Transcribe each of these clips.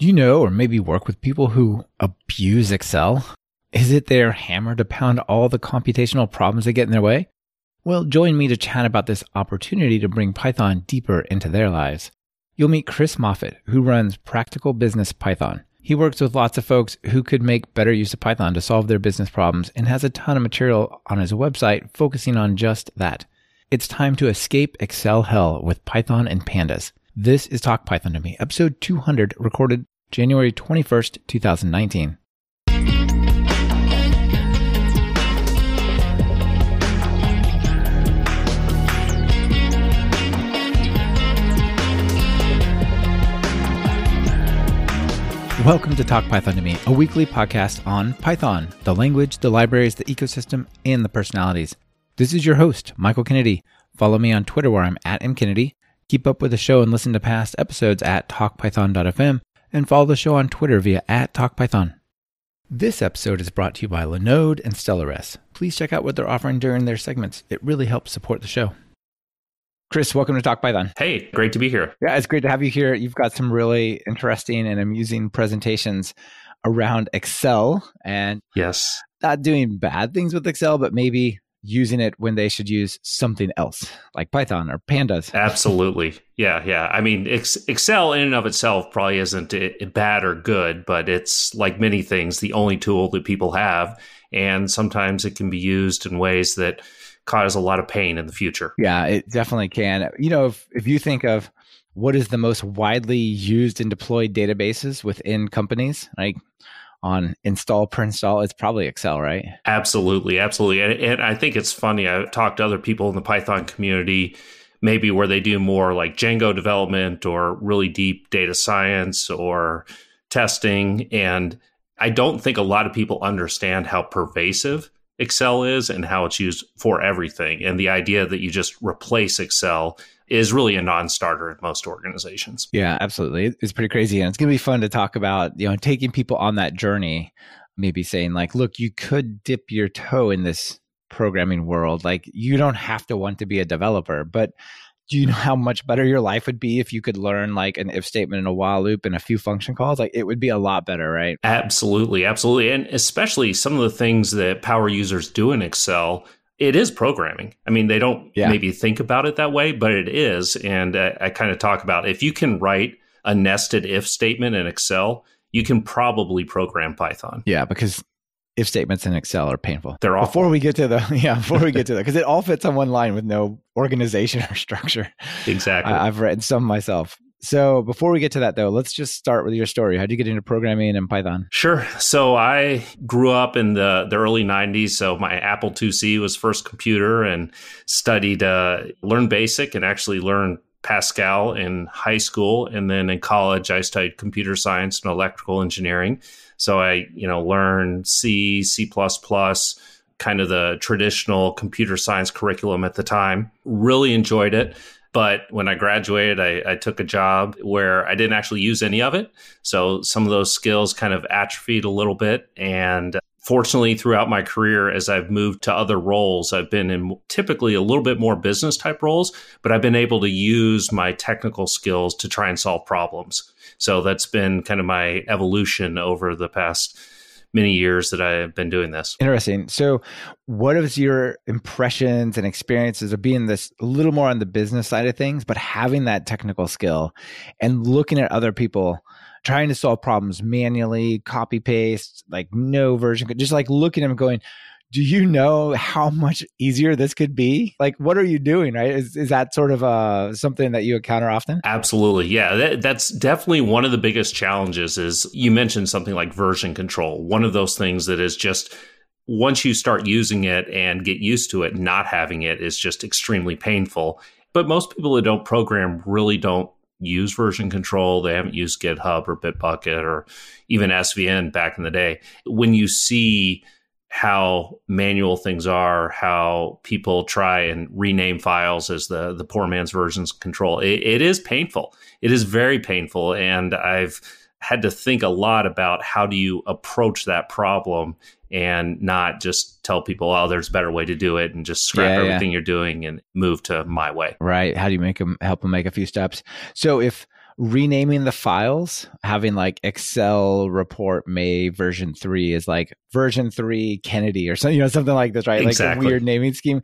Do you know or maybe work with people who abuse Excel? Is it their hammer to pound all the computational problems that get in their way? Well, join me to chat about this opportunity to bring Python deeper into their lives. You'll meet Chris Moffitt, who runs Practical Business Python. He works with lots of folks who could make better use of Python to solve their business problems and has a ton of material on his website focusing on just that. It's time to escape Excel hell with Python and pandas. This is Talk Python to Me, episode 200, recorded January 21st, 2019. Welcome to Talk Python to Me, a weekly podcast on Python, the language, the libraries, the ecosystem, and the personalities. This is your host, Michael Kennedy. Follow me on Twitter where I'm at mkennedy. Keep up with the show and listen to past episodes at talkpython.fm and follow the show on Twitter via at talkpython. This episode is brought to you by Linode and StelRS. Please check out what they're offering during their segments. It really helps support the show. Chris, welcome to Talk Python. Hey, great to be here. Yeah, it's great to have you here. You've got some really interesting and amusing presentations around Excel and yes, not doing bad things with Excel, but maybe using it when they should use something else like Python or Pandas. Absolutely. Yeah, yeah. I mean, Excel in and of itself probably isn't eh, bad or good, but it's like many things, the only tool that people have. And sometimes it can be used in ways that cause a lot of pain in the future. Yeah, it definitely can. You know, if, if you think of what is the most widely used and deployed databases within companies, like on install per install, it's probably Excel, right? Absolutely, absolutely. And, and I think it's funny. I've talked to other people in the Python community, maybe where they do more like Django development or really deep data science or testing. And I don't think a lot of people understand how pervasive Excel is and how it's used for everything. And the idea that you just replace Excel is really a non-starter in most organizations. Yeah, absolutely. It's pretty crazy. And it's going to be fun to talk about, you know, taking people on that journey, maybe saying like, look, you could dip your toe in this programming world. Like you don't have to want to be a developer, but do you know how much better your life would be if you could learn like an if statement and a while loop and a few function calls? Like it would be a lot better, right? Absolutely, absolutely. And especially some of the things that power users do in Excel, it is programming. I mean, they don't yeah. maybe think about it that way, but it is. And uh, I, I kind of talk about if you can write a nested if statement in Excel, you can probably program Python. Yeah, because if statements in Excel are painful. They're awful. Before we get to the yeah, before we get to that, because it all fits on one line with no organization or structure. Exactly. I, I've written some myself. So before we get to that though, let's just start with your story. How did you get into programming and Python? Sure. So I grew up in the, the early 90s. So my Apple IIc was first computer and studied, uh, learned BASIC and actually learned Pascal in high school. And then in college, I studied computer science and electrical engineering. So I, you know, learned C, C++, kind of the traditional computer science curriculum at the time. Really enjoyed it. But when I graduated, I, I, took a job where I didn't actually use any of it. So some of those skills kind of atrophied a little bit. And fortunately, throughout my career, as I've moved to other roles, I've been in typically a little bit more business type roles, but I've been able to use my technical skills to try and solve problems. So that's been kind of my evolution over the past many years that I've been doing this. Interesting. So, what is your impressions and experiences of being this a little more on the business side of things, but having that technical skill and looking at other people trying to solve problems manually, copy paste, like no version, just like looking at them going, do you know how much easier this could be? Like, what are you doing? Right? Is, is that sort of uh, something that you encounter often? Absolutely. Yeah. That, that's definitely one of the biggest challenges is you mentioned something like version control. One of those things that is just once you start using it and get used to it, not having it is just extremely painful. But most people that don't program really don't use version control. They haven't used GitHub or Bitbucket or even SVN back in the day. When you see how manual things are, how people try and rename files as the the poor man's versions control. It, it is painful. It is very painful, and I've had to think a lot about how do you approach that problem and not just tell people, oh, there's a better way to do it, and just scrap yeah, everything yeah. you're doing and move to my way. Right? How do you make them help them make a few steps? So if renaming the files, having like Excel report May version three is like version three Kennedy or something, you know, something like this, right? Exactly. Like a weird naming scheme.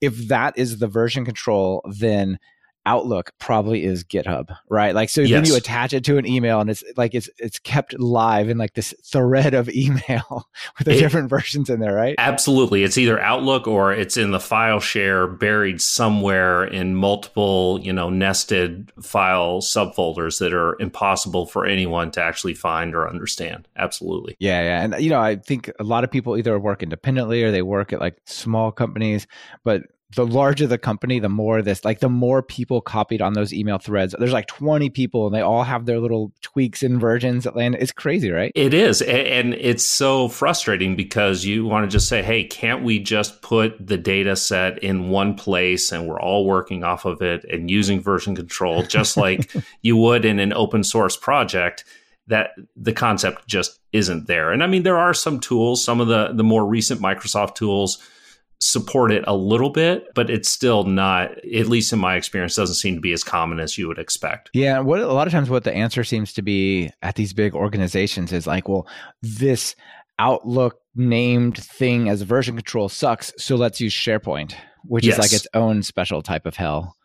If that is the version control, then Outlook probably is GitHub, right? Like so yes. then you attach it to an email and it's like it's it's kept live in like this thread of email with the it, different versions in there, right? Absolutely. It's either Outlook or it's in the file share buried somewhere in multiple, you know, nested file subfolders that are impossible for anyone to actually find or understand. Absolutely. Yeah, yeah. And you know, I think a lot of people either work independently or they work at like small companies, but the larger the company, the more this, like the more people copied on those email threads. There's like 20 people and they all have their little tweaks and versions that land. It's crazy, right? It is. And it's so frustrating because you want to just say, hey, can't we just put the data set in one place and we're all working off of it and using version control just like you would in an open source project? that the concept just isn't there. And I mean, there are some tools, some of the the more recent Microsoft tools support it a little bit, but it's still not, at least in my experience, doesn't seem to be as common as you would expect. Yeah. What a lot of times what the answer seems to be at these big organizations is like, well, this Outlook named thing as version control sucks, so let's use SharePoint, which yes. is like its own special type of hell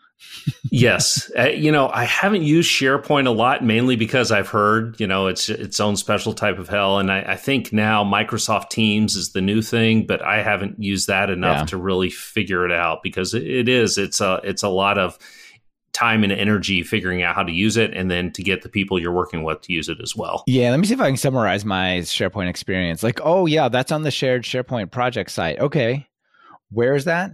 yes, uh, you know I haven't used SharePoint a lot, mainly because I've heard you know it's its own special type of hell, and I, I think now Microsoft Teams is the new thing, but I haven't used that enough yeah. to really figure it out because it, it is it's a it's a lot of time and energy figuring out how to use it and then to get the people you're working with to use it as well. Yeah, let me see if I can summarize my SharePoint experience. Like, oh yeah, that's on the shared SharePoint project site. Okay. Where is that?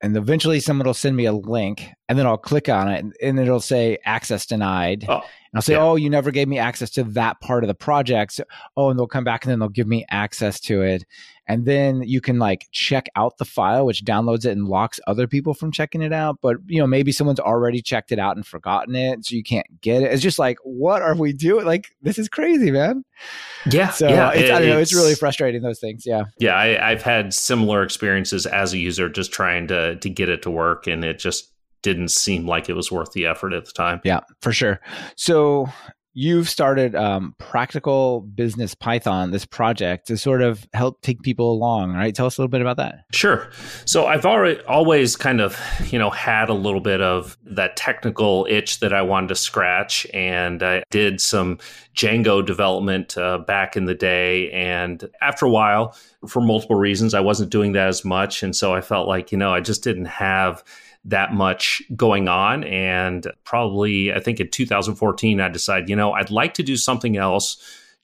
and eventually someone will send me a link and then I'll click on it and it'll say access denied. Oh, and I'll say, yeah. Oh, you never gave me access to that part of the project. So, oh, and they'll come back and then they'll give me access to it and then you can like check out the file which downloads it and locks other people from checking it out but you know maybe someone's already checked it out and forgotten it so you can't get it it's just like what are we doing like this is crazy man yeah so yeah, it's, it, i don't know it's, it's really frustrating those things yeah yeah I, i've had similar experiences as a user just trying to to get it to work and it just didn't seem like it was worth the effort at the time. Yeah, for sure. So you've started um, practical business python this project to sort of help take people along right tell us a little bit about that sure so i've already always kind of you know had a little bit of that technical itch that i wanted to scratch and i did some django development uh, back in the day and after a while for multiple reasons i wasn't doing that as much and so i felt like you know i just didn't have that much going on. And probably, I think in 2014, I decided, you know, I'd like to do something else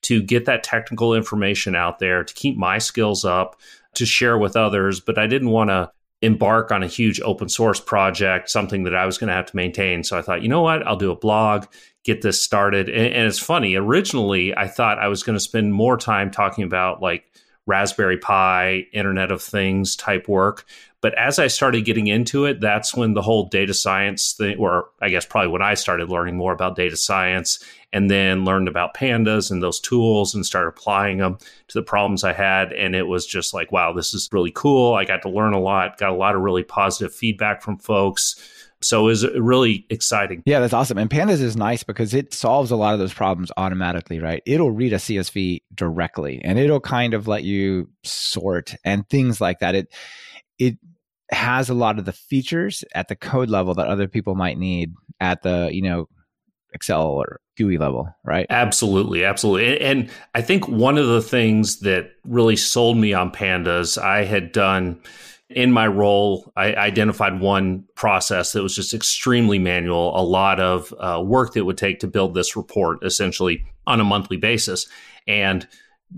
to get that technical information out there, to keep my skills up, to share with others. But I didn't want to embark on a huge open source project, something that I was going to have to maintain. So I thought, you know what, I'll do a blog, get this started. And, and it's funny, originally, I thought I was going to spend more time talking about like Raspberry Pi, Internet of Things type work. But as I started getting into it, that's when the whole data science thing, or I guess probably when I started learning more about data science and then learned about pandas and those tools and started applying them to the problems I had. And it was just like, wow, this is really cool. I got to learn a lot, got a lot of really positive feedback from folks. So it was really exciting. Yeah, that's awesome. And Pandas is nice because it solves a lot of those problems automatically, right? It'll read a CSV directly and it'll kind of let you sort and things like that. It it has a lot of the features at the code level that other people might need at the you know excel or GUI level right absolutely absolutely and i think one of the things that really sold me on pandas i had done in my role, I identified one process that was just extremely manual, a lot of uh, work that would take to build this report essentially on a monthly basis. And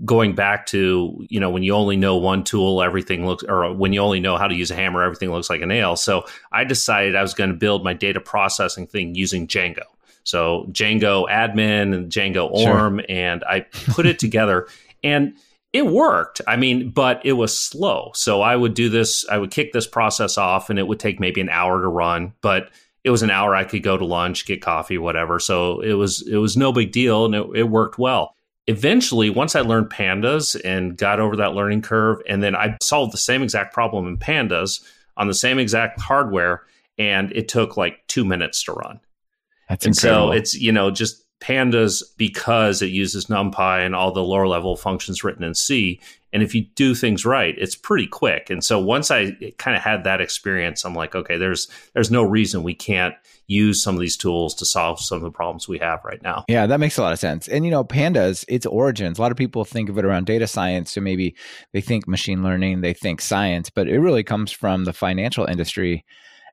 going back to you know when you only know one tool everything looks or when you only know how to use a hammer everything looks like a nail. So i decided i was going to build my data processing thing using django. So django admin and django orm sure. and i put it together and it worked. I mean but it was slow. So i would do this i would kick this process off and it would take maybe an hour to run but it was an hour i could go to lunch get coffee whatever. So it was it was no big deal and it, it worked well eventually, once I learned pandas and got over that learning curve, and then I solved the same exact problem in pandas on the same exact hardware, and it took like two minutes to run. That's and incredible. so it's you know just pandas because it uses numpy and all the lower level functions written in c and if you do things right it's pretty quick and so once i kind of had that experience i'm like okay there's there's no reason we can't use some of these tools to solve some of the problems we have right now Yeah, that makes a lot of sense. And you know, pandas, its origins, a lot of people think of it around data science. So maybe they think machine learning, they think science, but it really comes from the financial industry.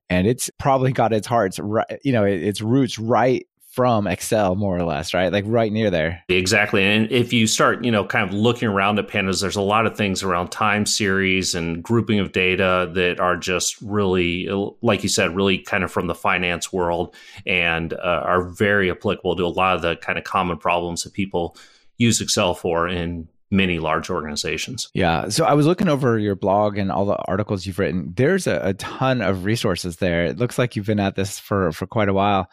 And it's probably got its hearts, right, you know, its roots right from Excel, more or less, right? Like right near there. Exactly. And if you start, you know, kind of looking around at pandas, there's a lot of things around time series and grouping of data that are just really, like you said, really kind of from the finance world and uh, are very applicable to a lot of the kind of common problems that people use Excel for in many large organizations. Yeah. So I was looking over your blog and all the articles you've written. There's a, a, ton of resources there. It looks like you've been at this for, for quite a while.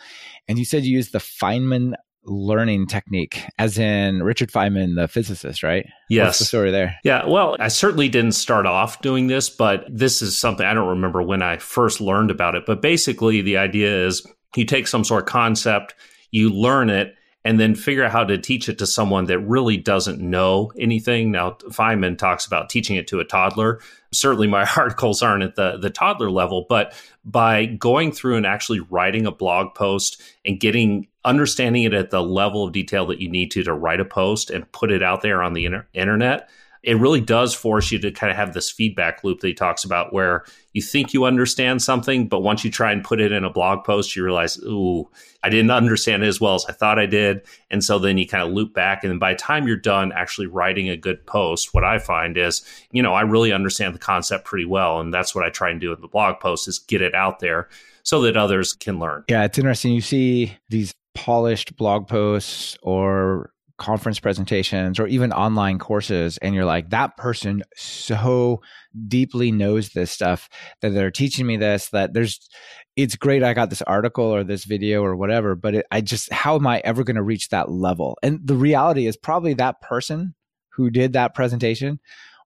And you said you use the Feynman learning technique, as in Richard Feynman, the physicist, right? Yes. What's the story there? Yeah. Well, I certainly didn't start off doing this, but this is something I don't remember when I first learned about it. But basically, the idea is you take some sort of concept, you learn it, and then figure out how to teach it to someone that really doesn't know anything. Now, Feynman talks about teaching it to a toddler. Certainly, my articles aren't at the, the toddler level, but by going through and actually writing a blog post and getting understanding it at the level of detail that you need to to write a post and put it out there on the inter- internet, it really does force you to kind of have this feedback loop that he talks about where you think you understand something, but once you try and put it in a blog post, you realize, ooh, I didn't understand it as well as I thought I did. And so then you kind of loop back. And then by the time you're done actually writing a good post, what I find is, you know, I really understand the concept pretty well. And that's what I try and do in the blog post is get it out there so that others can learn. Yeah, it's interesting. You see these polished blog posts or conference presentations or even online courses and you're like that person so deeply knows this stuff that they're teaching me this that there's it's great i got this article or this video or whatever but it, i just how am i ever going to reach that level? And the reality is probably that person who did that presentation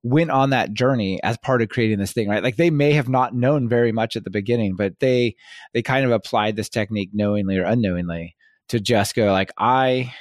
went on that journey as part of creating this thing right? Like they may have not known very much at the beginning but they they kind of applied this technique knowingly or unknowingly to just go like i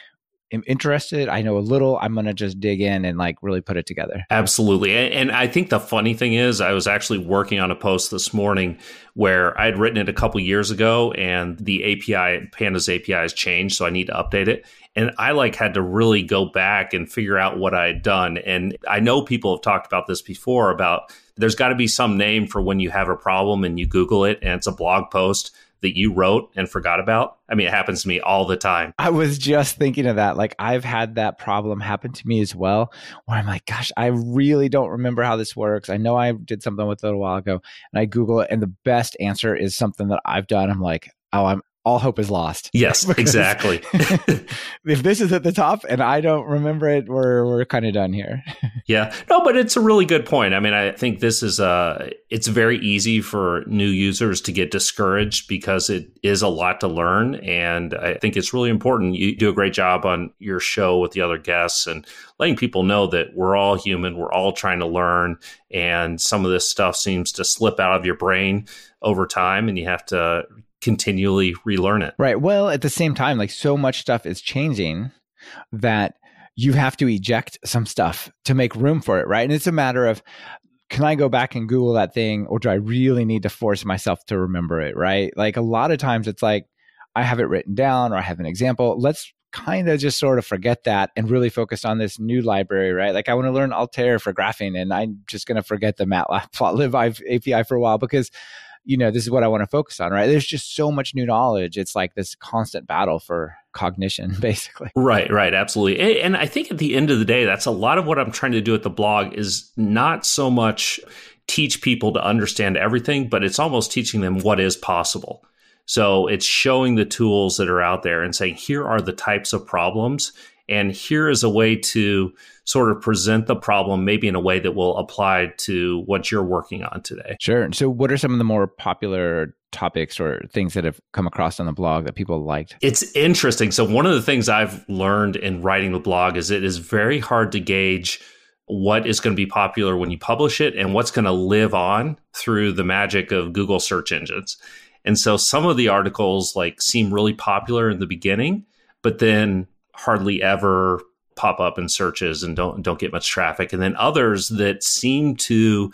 am interested. I know a little. I'm going to just dig in and like really put it together. Absolutely. And, and, i think the funny thing is i was actually working on a post this morning where i had written it a couple years ago and the api pandas api has changed so i need to update it. And i like had to really go back and figure out what i had done. And i know people have talked about this before about there's got to be some name for when you have a problem and you google it and it's a blog post that you wrote and forgot about? I mean, it happens to me all the time. I was just thinking of that. Like, I've had that problem happen to me as well, where I'm like, gosh, I really don't remember how this works. I know I did something with it a little while ago, and I Google it, and the best answer is something that I've done. I'm like, oh, I'm all hope is lost. Yes, exactly. if this is at the top and I don't remember it, we're we're kind of done here. yeah, no, but it's a really good point. I mean, I think this is uh it's very easy for new users to get discouraged because it is a lot to learn, and I think it's really important. You do a great job on your show with the other guests and letting people know that we're all human, we're all trying to learn, and some of this stuff seems to slip out of your brain over time, and you have to continually relearn it. Right. Well, at the same time, like so much stuff is changing that you have to eject some stuff to make room for it. Right. And it's a matter of, can I go back and Google that thing or do I really need to force myself to remember it? Right. Like a lot of times it's like, I have it written down or I have an example. Let's kind of just sort of forget that and really focus on this new library, right? Like I want to learn Altair for graphing and I'm just going to forget the Matplotlib live API for a while because you know, this is what I want to focus on, right? There's just so much new knowledge. It's like this constant battle for cognition, basically. Right, right, absolutely. And I think at the end of the day, that's a lot of what I'm trying to do at the blog is not so much teach people to understand everything, but it's almost teaching them what is possible. So it's showing the tools that are out there and saying, here are the types of problems. And here is a way to sort of present the problem maybe in a way that will apply to what you're working on today. Sure. So, what are some of the more popular topics or things that have come across on the blog that people liked? It's interesting. So, one of the things I've learned in writing the blog is it is very hard to gauge what is going to be popular when you publish it and what's going to live on through the magic of Google search engines. And so some of the articles like seem really popular in the beginning, but then hardly ever pop up in searches and don't don't get much traffic. And then others that seem to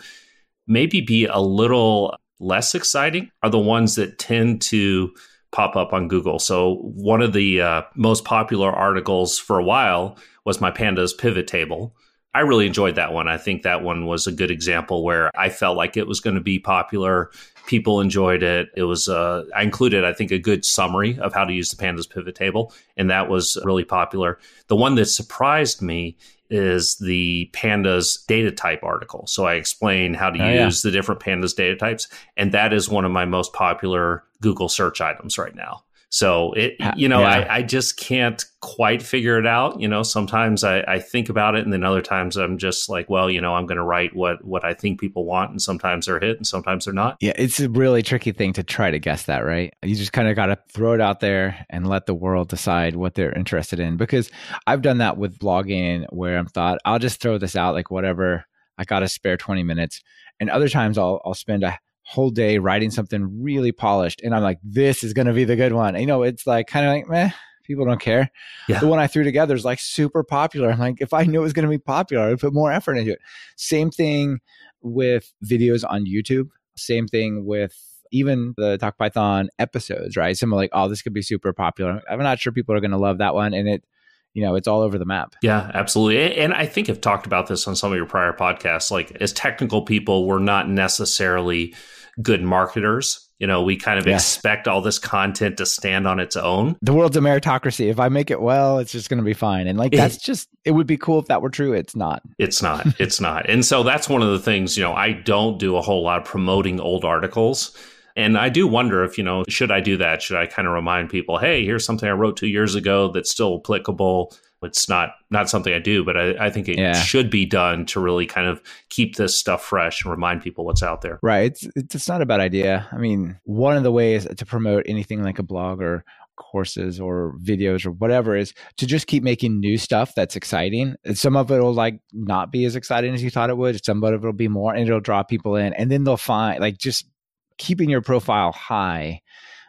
maybe be a little less exciting are the ones that tend to pop up on Google. So one of the uh, most popular articles for a while was my pandas pivot table. I really enjoyed that one. I think that one was a good example where I felt like it was going to be popular. People enjoyed it. It was, uh, I included, I think, a good summary of how to use the pandas pivot table, and that was really popular. The one that surprised me is the pandas data type article. So I explain how to oh, use yeah. the different pandas data types, and that is one of my most popular Google search items right now. So it, you know, yeah. I, I, just can't quite figure it out. You know, sometimes I, I, think about it, and then other times I'm just like, well, you know, I'm going to write what what I think people want, and sometimes they're hit, and sometimes they're not. Yeah, it's a really tricky thing to try to guess that, right? You just kind of got to throw it out there and let the world decide what they're interested in. Because I've done that with blogging, where I'm thought I'll just throw this out, like whatever. I got to spare 20 minutes, and other times I'll I'll spend a whole day writing something really polished and i'm like this is going to be the good one you know it's like kind of like meh people don't care yeah. the one i threw together is like super popular i'm like if i knew it was going to be popular i'd put more effort into it same thing with videos on youtube same thing with even the talk python episodes right some are like oh this could be super popular i'm not sure people are going to love that one and it you know, it's all over the map. Yeah, absolutely. And I think I've talked about this on some of your prior podcasts. Like, as technical people, we're not necessarily good marketers. You know, we kind of yeah. expect all this content to stand on its own. The world's a meritocracy. If I make it well, it's just going to be fine. And like, that's just, it would be cool if that were true. It's not. It's not. it's not. And so that's one of the things, you know, I don't do a whole lot of promoting old articles. And I do wonder if, you know, should I do that? Should I kind of remind people, hey, here's something I wrote two years ago that's still applicable? It's not not something I do, but I, I think it yeah. should be done to really kind of keep this stuff fresh and remind people what's out there. Right. It's it's not a bad idea. I mean, one of the ways to promote anything like a blog or courses or videos or whatever is to just keep making new stuff that's exciting. Some of it will like not be as exciting as you thought it would. Some of it will be more and it'll draw people in. And then they'll find like just keeping your profile high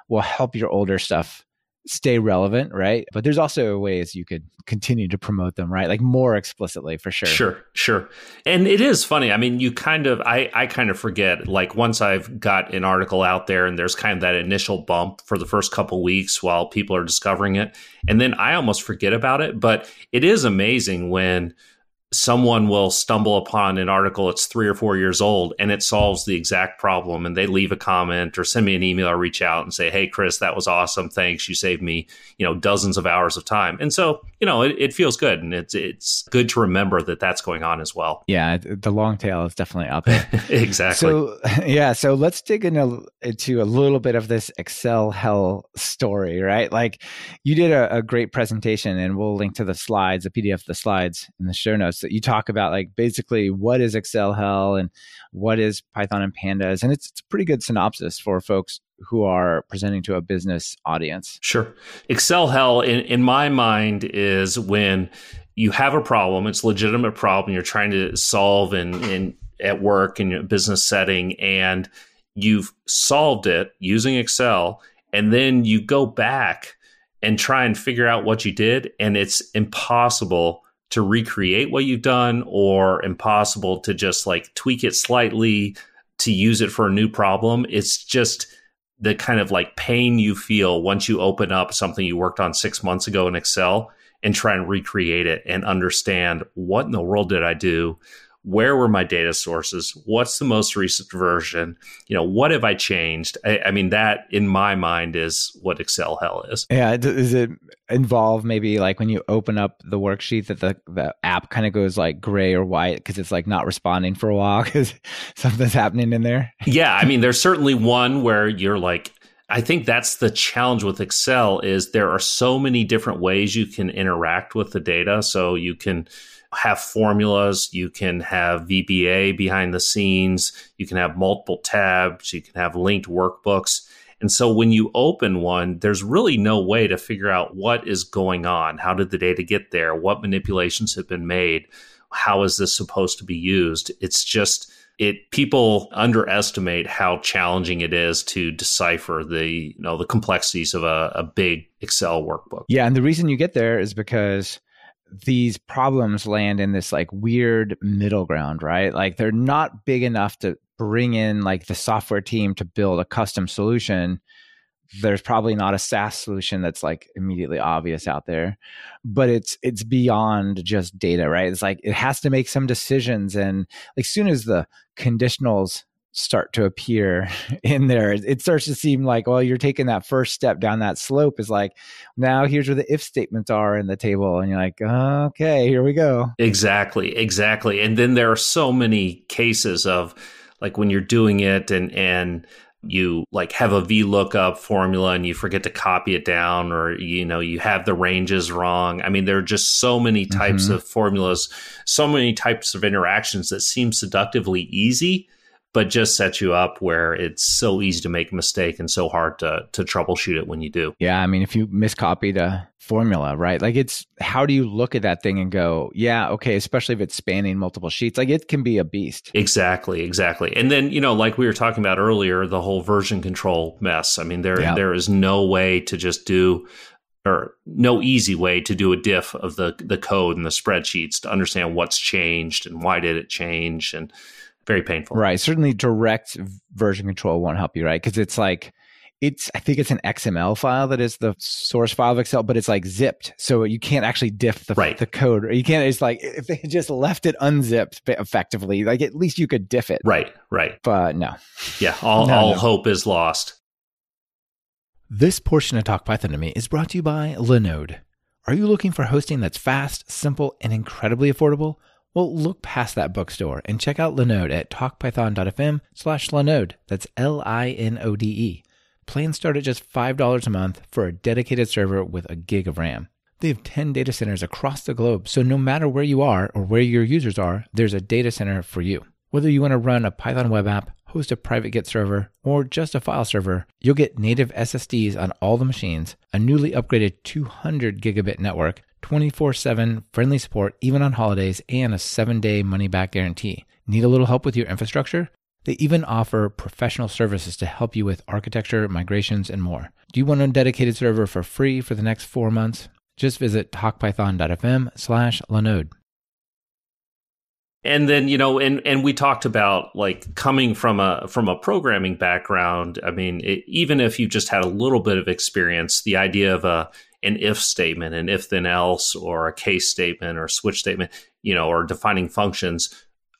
will help your older stuff stay relevant, right? But there's also ways you could continue to promote them, right? Like more explicitly for sure. Sure, sure. And it is funny. I mean, you kind of I I kind of forget like once I've got an article out there and there's kind of that initial bump for the first couple weeks while people are discovering it, and then I almost forget about it, but it is amazing when someone will stumble upon an article it's three or four years old and it solves the exact problem and they leave a comment or send me an email or reach out and say hey chris that was awesome. Thanks. You saved me you know dozens of hours of time. And so you know it, it feels good and it's it's good to remember that that's going on as well. Yeah the long tail is definitely up there. Exactly. So yeah so let's dig into, into a little bit of this excel hell story right? Like you did a, a great presentation and we'll link to the slides the pdf of the slides in the show notes that you talk about like basically what is Excel hell and what is Python and pandas. And it's, it's a pretty good synopsis for folks who are presenting to a business audience. Sure. Excel hell in, in my mind is when you have a problem, it's a legitimate problem you're trying to solve in, in at work in your business setting and you've solved it using Excel and then you go back and try and figure out what you did and it's impossible to recreate what you've done or impossible to just like tweak it slightly to use it for a new problem. It's just the kind of like pain you feel once you open up something you worked on six months ago in Excel and try and recreate it and understand what in the world did I do? Where were my data sources? What's the most recent version? You know what have i changed? I, I, mean that in my mind is what excel hell is. Yeah does it involve maybe like when you open up the worksheet that the, the app kind of goes like gray or white because it's like not responding for a while because something's happening in there? Yeah i mean there's certainly one where you're like I think that's the challenge with Excel is there are so many different ways you can interact with the data. So you can have formulas, you can have VBA behind the scenes, you can have multiple tabs, you can have linked workbooks. And so when you open one, there's really no way to figure out what is going on. How did the data get there? What manipulations have been made? How is this supposed to be used? It's just it people underestimate how challenging it is to decipher the you know the complexities of a, a big Excel workbook. Yeah, and the reason you get there is because these problems land in this like weird middle ground, right? Like they're not big enough to bring in like the software team to build a custom solution. There's probably not a SaaS solution that's like immediately obvious out there, but it's it's beyond just data, right? It's like it has to make some decisions, and like soon as the conditionals start to appear in there. It starts to seem like well you're taking that first step down that slope is like now here's where the if statements are in the table. And you're like okay here we go. Exactly exactly. And then there are so many cases of like when you're doing it and and you like have a VLOOKUP formula and you forget to copy it down or you know you have the ranges wrong. I mean there are just so many types mm-hmm. of formulas, so many types of interactions that seem seductively easy but just sets you up where it's so easy to make a mistake and so hard to to troubleshoot it when you do. Yeah, I mean if you miscopied a formula, right? Like it's how do you look at that thing and go, yeah, okay, especially if it's spanning multiple sheets, like it can be a beast. Exactly, exactly. And then, you know, like we were talking about earlier, the whole version control mess. I mean, there yeah. there is no way to just do or no easy way to do a diff of the the code and the spreadsheets to understand what's changed and why did it change and very painful. Right. Certainly direct version control won't help you, right? Because it's like it's I think it's an XML file that is the source file of Excel, but it's like zipped. So you can't actually diff the right. the code. You can't it's like if they just left it unzipped effectively, like at least you could diff it. Right, right. But no. Yeah, all no, all no. hope is lost. This portion of Talk Python to me is brought to you by Linode. Are you looking for hosting that's fast, simple, and incredibly affordable? Well, look past that bookstore and check out Linode at talkpython.fm slash Linode. That's L-I-N-O-D-E. Plans start at just $5 a month for a dedicated server with a gig of RAM. They have 10 data centers across the globe, so no matter where you are or where your users are, there's a data center for you. Whether you want to run a Python web app, host a private Git server, or just a file server, you'll get native SSDs on all the machines, a newly upgraded 200 gigabit network, 24 7 friendly support even on holidays, and a 7 day money back guarantee. Need a little help with your infrastructure? They even offer professional services to help you with architecture, migrations, and more. Do you want a dedicated server for free for the next four months? Just visit talkpython.fm slash Linode. And then, you know, and, and we talked about like coming from a, from a programming background. I mean, it, even if you just had a little bit of experience, the idea of a, an if statement, an if then else, or a case statement or switch statement, you know, or defining functions,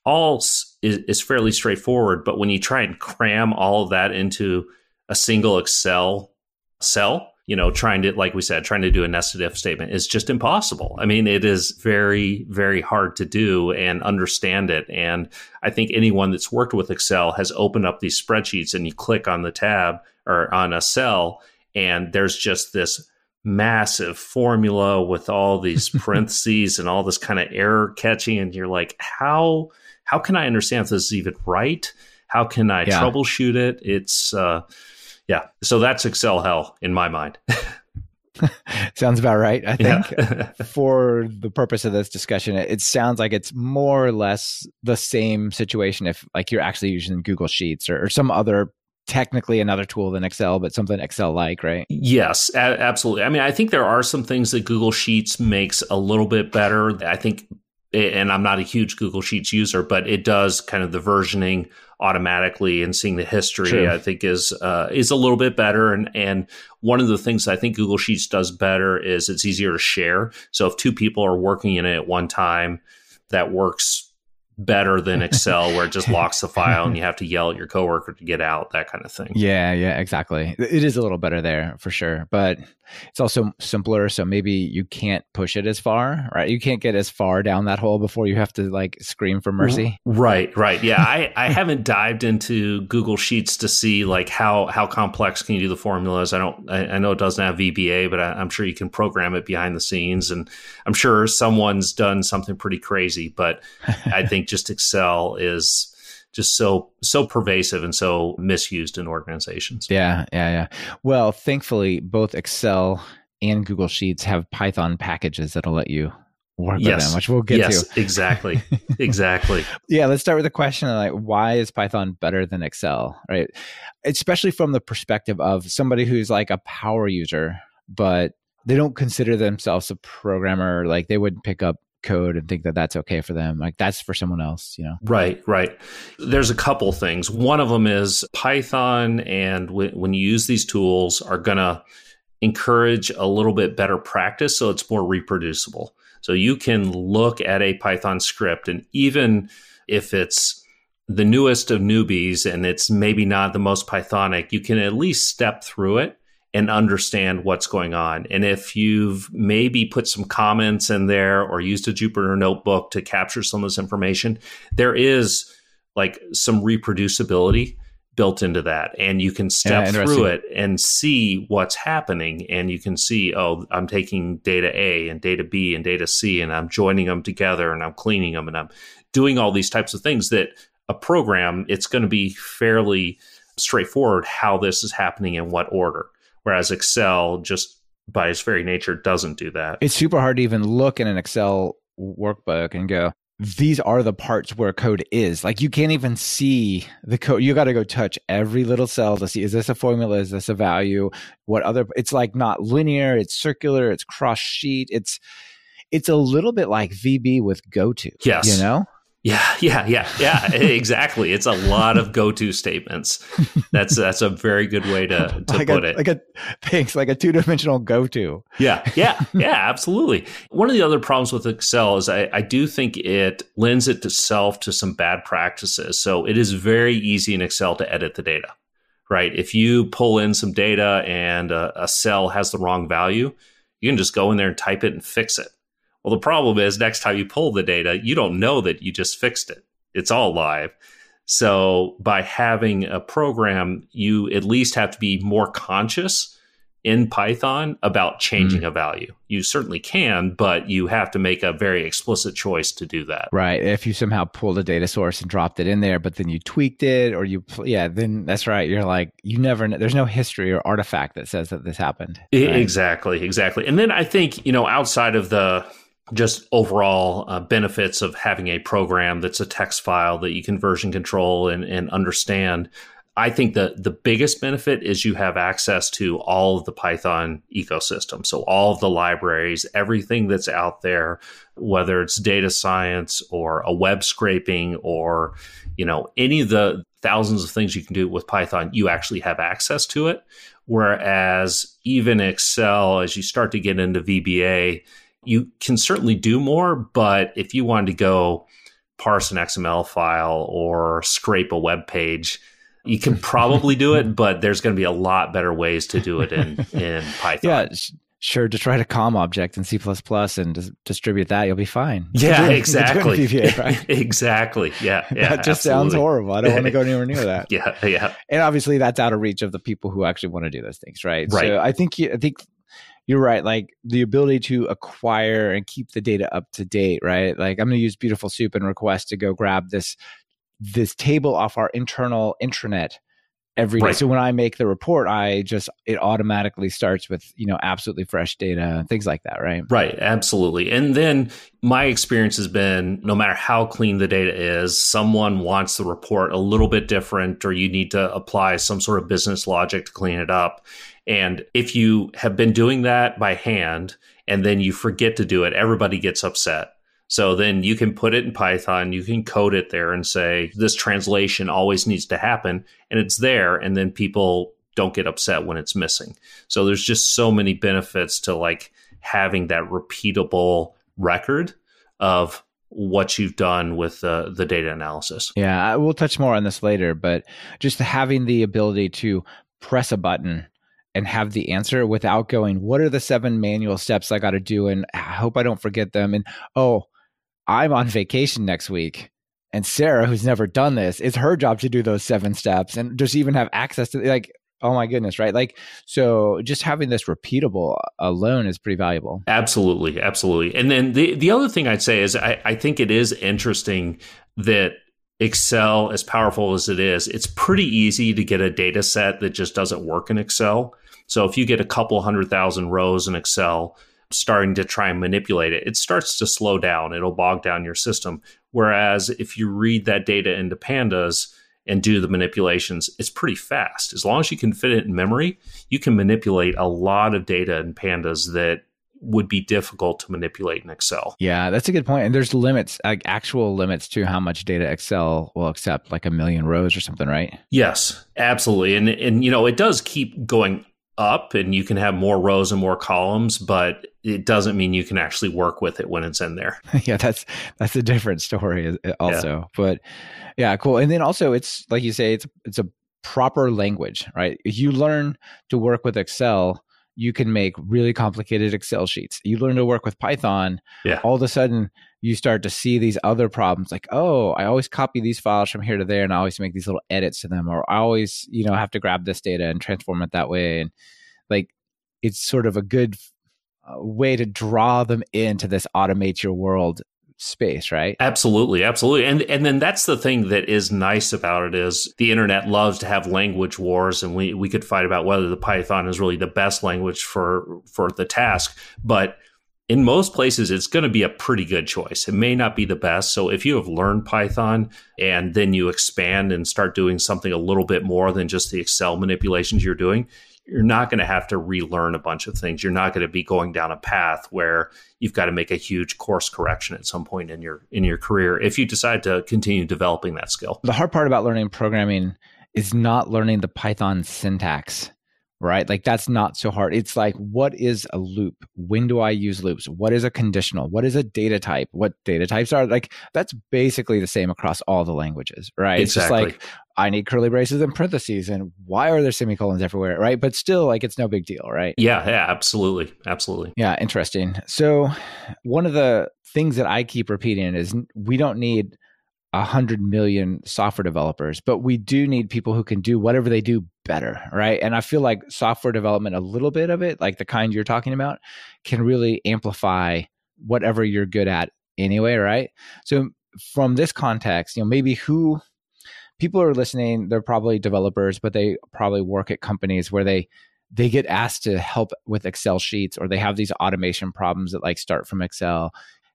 all is, is fairly straightforward. But when you try and cram all of that into a single Excel cell, you know, trying to, like we said, trying to do a nested if statement is just impossible. I mean, it is very, very hard to do and understand it. And I think anyone that's worked with Excel has opened up these spreadsheets and you click on the tab or on a cell, and there's just this massive formula with all these parentheses and all this kind of error catching and you're like how how can i understand if this is even right? How can i yeah. troubleshoot it? It's uh yeah. So that's excel hell in my mind. Sounds about right i think yeah. for the purpose of this discussion. It, it sounds like it's more or less the same situation if like you're actually using google sheets or, or some other technically another tool than Excel, but something Excel like, right? Yes, a- absolutely. I mean, I think there are some things that Google Sheets makes a little bit better. I think, and I'm not a huge Google Sheets user, but it does kind of the versioning automatically and seeing the history. True. I think is uh, is a little bit better. And and one of the things I think Google Sheets does better is it's easier to share. So if two people are working in it at one time, that works better than Excel where it just locks the file and you have to yell at your coworker to get out, that kind of thing. Yeah, yeah, exactly. It is a little better there for sure, but it's also simpler. So maybe you can't push it as far, right? You can't get as far down that hole before you have to like scream for mercy. Right, right. Yeah, I, I haven't dived into Google Sheets to see like how how complex can you do the formulas. I don't. I, I know it doesn't have VBA, but I, I'm sure you can program it behind the scenes, and I'm sure someone's done something pretty crazy. But I think just Excel is just so so pervasive and so misused in organizations. Yeah, yeah, yeah. Well, thankfully, both Excel and Google Sheets have Python packages that'll let you work yes. with them, which we'll get yes, to. exactly, exactly. yeah, let's start with the question of like, why is Python better than Excel, right? Especially from the perspective of somebody who's like a power user, but they don't consider themselves a programmer. Like they wouldn't pick up code and think that that's okay for them. Like that's for someone else, you know? Right, right. There's a couple things. One of them is Python, and w- when you use these tools, are going to encourage a little bit better practice so it's more reproducible. So you can look at a Python script, and even if it's the newest of newbies and it's maybe not the most Pythonic, you can at least step through it and understand what's going on. And if you've maybe put some comments in there or used a Jupyter notebook to capture some of this information, there is like some reproducibility built into that. And you can step yeah, through it and see what's happening. And you can see, oh, I'm taking data A and data B and data C, and I'm joining them together and I'm cleaning them and I'm doing all these types of things that a program, it's going to be fairly straightforward how this is happening in what order. Whereas Excel, just by its very nature, doesn't do that. It's super hard to even look in an Excel workbook and go, these are the parts where code is. Like you can't even see the code. You got to go touch every little cell to see is this a formula? Is this a value? What other? It's like not linear. It's circular. It's cross sheet. It's it's a little bit like VB with GoTo. Yes, you know. Yeah, yeah, yeah, yeah. exactly. It's a lot of go-to statements. That's that's a very good way to, to like put a, it. Like a thanks, like a two-dimensional go-to. Yeah, yeah, yeah. Absolutely. One of the other problems with Excel is I, I do think it lends itself to some bad practices. So it is very easy in Excel to edit the data, right? If you pull in some data and a, a cell has the wrong value, you can just go in there and type it and fix it well, the problem is next time you pull the data, you don't know that you just fixed it. It's all live. So by having a program, you at least have to be more conscious in Python about changing mm. a value. You certainly can, but you have to make a very explicit choice to do that. Right. If you somehow pulled a data source and dropped it in there, but then you tweaked it or you, yeah, then that's right. You're like, you never, there's no history or artifact that says that this happened. Right? Exactly. Exactly. And then I think, you know, outside of the, just overall uh, benefits of having a program that's a text file that you can version control and, and understand. I think that the biggest benefit is you have access to all of the Python ecosystem. So all of the libraries, everything that's out there, whether it's data science or a web scraping or you know any of the thousands of things you can do with Python, you actually have access to it. Whereas even Excel, as you start to get into VBA, you can certainly do more, but if you wanted to go parse an XML file or scrape a web page, you can probably do it, but there's going to be a lot better ways to do it in, in Python. Yeah, sure. Just write a COM object in C and dis- distribute that. You'll be fine. Yeah, exactly. Right? exactly. Yeah. Yeah. That just absolutely. sounds horrible. I don't want to go anywhere near that. yeah. Yeah. And obviously that's out of reach of the people who actually want to do those things. Right. Right. So I think, I think you're right. Like the ability to acquire and keep the data up to date, right? Like I'm going to use Beautiful Soup and request to go grab this this table off our internal intranet every day. Right. So when I make the report, I just it automatically starts with you know absolutely fresh data, things like that, right? Right, absolutely. And then my experience has been no matter how clean the data is, someone wants the report a little bit different, or you need to apply some sort of business logic to clean it up. And if you have been doing that by hand and then you forget to do it, everybody gets upset. So then you can put it in Python, you can code it there and say, this translation always needs to happen. And it's there. And then people don't get upset when it's missing. So there's just so many benefits to like having that repeatable record of what you've done with uh, the data analysis. Yeah, we'll touch more on this later, but just having the ability to press a button and have the answer without going, what are the seven manual steps I got to do? And I hope I don't forget them. And oh, I'm on vacation next week. And Sarah, who's never done this, it's her job to do those seven steps and just even have access to like, oh my goodness, right? Like, so just having this repeatable alone is pretty valuable. Absolutely. Absolutely. And then the, the other thing I'd say is I, I think it is interesting that Excel, as powerful as it is, it's pretty easy to get a data set that just doesn't work in Excel. So if you get a couple hundred thousand rows in Excel, starting to try and manipulate it, it starts to slow down. It'll bog down your system. Whereas if you read that data into pandas and do the manipulations, it's pretty fast. As long as you can fit it in memory, you can manipulate a lot of data in pandas that would be difficult to manipulate in Excel. Yeah, that's a good point. And there's limits, like actual limits to how much data Excel will accept, like a million rows or something, right? Yes, absolutely. And and you know, it does keep going up and you can have more rows and more columns, but it doesn't mean you can actually work with it when it's in there. yeah, that's that's a different story uh, also. Yeah. But yeah, cool. And then also it's like you say it's it's a proper language, right? You learn to work with Excel, you can make really complicated Excel sheets. You learn to work with Python, yeah. all of a sudden you start to see these other problems like, oh, I always copy these files from here to there and I always make these little edits to them, or I always, you know, have to grab this data and transform it that way. And like it's sort of a good uh, way to draw them into this automate your world space, right? Absolutely, absolutely. And and then that's the thing that is nice about it is the internet loves to have language wars and we we could fight about whether the Python is really the best language for for the task, but in most places it's going to be a pretty good choice. It may not be the best. So if you have learned Python and then you expand and start doing something a little bit more than just the Excel manipulations you're doing, you're not going to have to relearn a bunch of things. You're not going to be going down a path where you've got to make a huge course correction at some point in your in your career if you decide to continue developing that skill. The hard part about learning programming is not learning the Python syntax right? Like that's not so hard. It's like, what is a loop? When do I use loops? What is a conditional? What is a data type? What data types are like? That's basically the same across all the languages, right? Exactly. It's just like I need curly braces and parentheses, and why are there semicolons everywhere, right? But still, like it's no big deal, right? Yeah, yeah, absolutely, absolutely. Yeah, interesting. So one of the things that I keep repeating is we don't need a hundred million software developers, but we do need people who can do whatever they do better, right? And I feel like software development, a little bit of it, like the kind you're talking about, can really amplify whatever you're good at anyway, right? So from this context, you know, maybe who people are listening, they're probably developers, but they probably work at companies where they they get asked to help with Excel sheets or they have these automation problems that like start from Excel.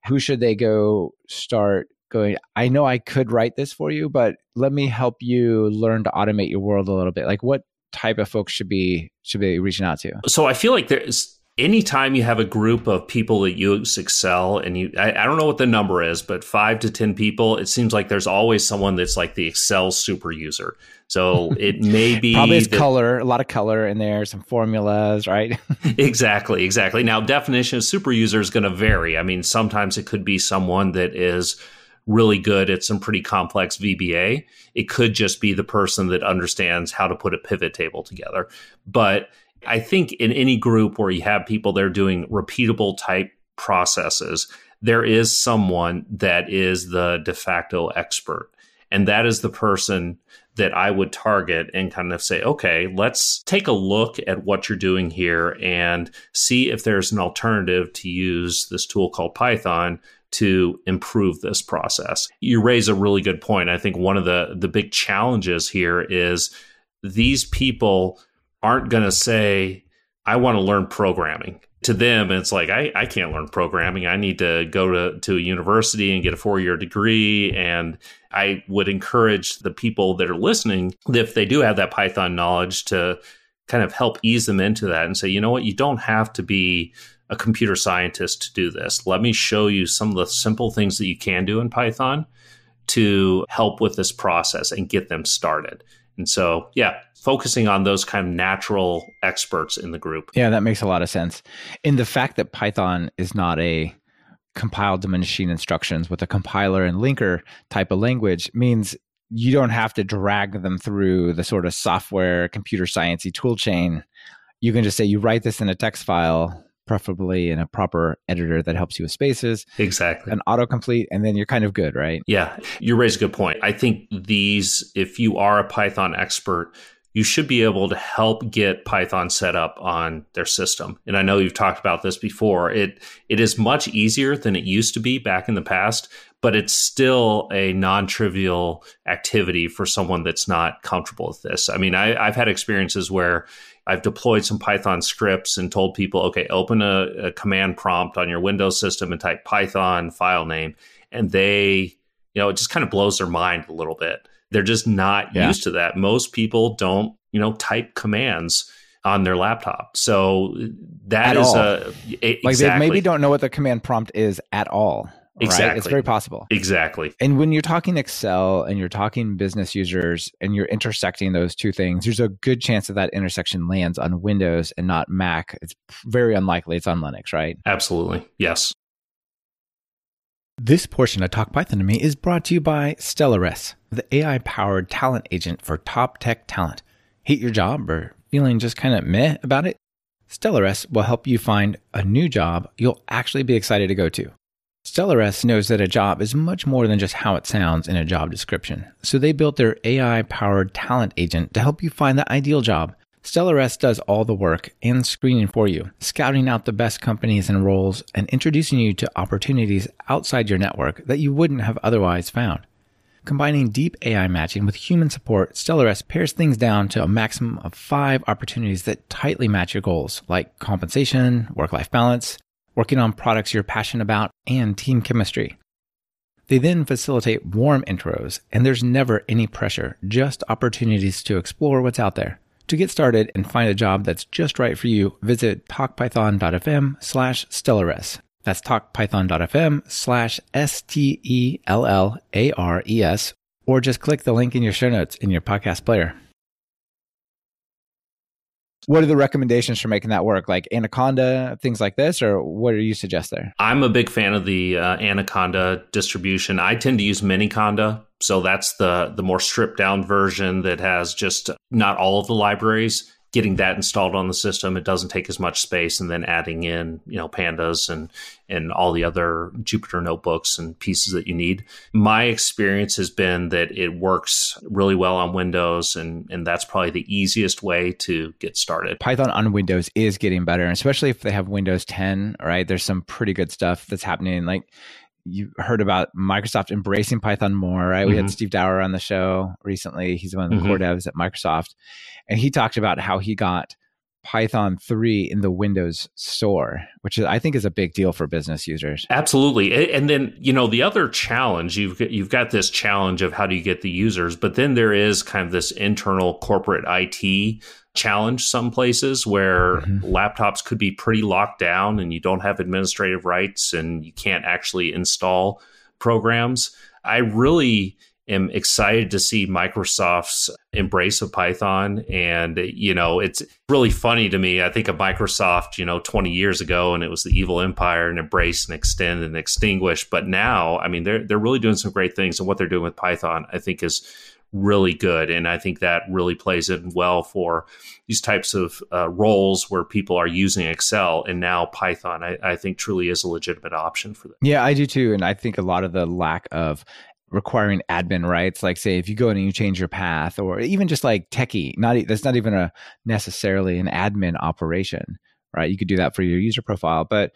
Who should they go start going, I know I could write this for you, but let me help you learn to automate your world a little bit. Like what type of folks should be should be reaching out to? So I feel like there's anytime you have a group of people that use Excel and you I, I, don't know what the number is, but five to ten people, it seems like there's always someone that's like the Excel super user. So it may be probably has color, a lot of color in there, some formulas, right? exactly, exactly. Now definition of super user is going to vary. I mean, sometimes it could be someone that is really good at some pretty complex VBA. It could just be the person that understands how to put a pivot table together. But I think in any group where you have people that are doing repeatable type processes, there is someone that is the de facto expert. And that is the person that I would target and kind of say, okay, let's take a look at what you're doing here and see if there's an alternative to use this tool called Python to improve this process. You raise a really good point. I think one of the the big challenges here is these people aren't going to say I want to learn programming. To them, it's like I, I can't learn programming. I need to go to, to a university and get a four year degree. And I would encourage the people that are listening, if they do have that Python knowledge, to kind of help ease them into that and say, you know what, you don't have to be a computer scientist to do this. Let me show you some of the simple things that you can do in Python to help with this process and get them started. And so, yeah, focusing on those kind of natural experts in the group. Yeah, that makes a lot of sense. And the fact that Python is not a compiled to machine instructions with a compiler and linker type of language means you don't have to drag them through the sort of software computer sciencey tool chain. You can just say you write this in a text file preferably in a proper editor that helps you with spaces. Exactly. An autocomplete, and then you're kind of good, right? Yeah. You raise a good point. I think these, if you are a Python expert, you should be able to help get Python set up on their system. And I know you've talked about this before. It it is much easier than it used to be back in the past, but it's still a non-trivial activity for someone that's not comfortable with this. I mean, I, I've had experiences where I've deployed some Python scripts and told people, okay, open a, a command prompt on your Windows system and type Python file name, and they, you know, it just kind of blows their mind a little bit they're just not yeah. used to that. Most people don't, you know, type commands on their laptop. So that at is all. a exactly. like they maybe don't know what the command prompt is at all. Exactly. Right? It's very possible. Exactly. And when you're talking Excel and you're talking business users and you're intersecting those two things, there's a good chance that that intersection lands on Windows and not Mac. It's very unlikely it's on Linux, right? Absolutely. Yes. This portion of Talk Python to Me is brought to you by Stellares, the AI powered talent agent for top tech talent. Hate your job or feeling just kind of meh about it? Stellares will help you find a new job you'll actually be excited to go to. Stellares knows that a job is much more than just how it sounds in a job description. So they built their AI powered talent agent to help you find the ideal job Stellares does all the work and screening for you, scouting out the best companies and roles and introducing you to opportunities outside your network that you wouldn't have otherwise found. Combining deep AI matching with human support, Stellares pares things down to a maximum of five opportunities that tightly match your goals, like compensation, work life balance, working on products you're passionate about, and team chemistry. They then facilitate warm intros, and there's never any pressure, just opportunities to explore what's out there. To get started and find a job that's just right for you, visit talkpython.fm slash stellares. That's talkpython.fm slash S-T-E-L-L-A-R-E-S, or just click the link in your show notes in your podcast player. What are the recommendations for making that work? Like Anaconda, things like this, or what do you suggest there? I'm a big fan of the uh, Anaconda distribution. I tend to use Miniconda so that's the the more stripped down version that has just not all of the libraries. Getting that installed on the system, it doesn't take as much space, and then adding in you know pandas and and all the other Jupyter notebooks and pieces that you need. My experience has been that it works really well on Windows, and and that's probably the easiest way to get started. Python on Windows is getting better, especially if they have Windows 10. Right, there's some pretty good stuff that's happening. Like you heard about Microsoft embracing Python more, right? Mm-hmm. We had mm-hmm. Steve Dower on the show recently. He's one of the mm-hmm. core devs at Microsoft. And he talked about how he got Python 3 in the Windows Store, which I think is a big deal for business users. Absolutely. And then, you know, the other challenge, you've got, you've got this challenge of how do you get the users, but then there is kind of this internal corporate IT challenge some places where mm-hmm. laptops could be pretty locked down and you don't have administrative rights and you can't actually install programs. I really am excited to see Microsoft's embrace of Python. And, you know, it's really funny to me. I think of Microsoft, you know, 20 years ago and it was the evil empire and embrace and extend and extinguish. But now, I mean, they're, they're really doing some great things. And what they're doing with Python, I think is really good. And I think that really plays in well for these types of uh, roles where people are using Excel and now Python, I, I, think truly is a legitimate option for them. Yeah, I do too. And I think a lot of the lack of requiring admin rights, like say if you go in and you change your path or even just like techie, not that's not even a necessarily an admin operation, right? You could do that for your user profile, but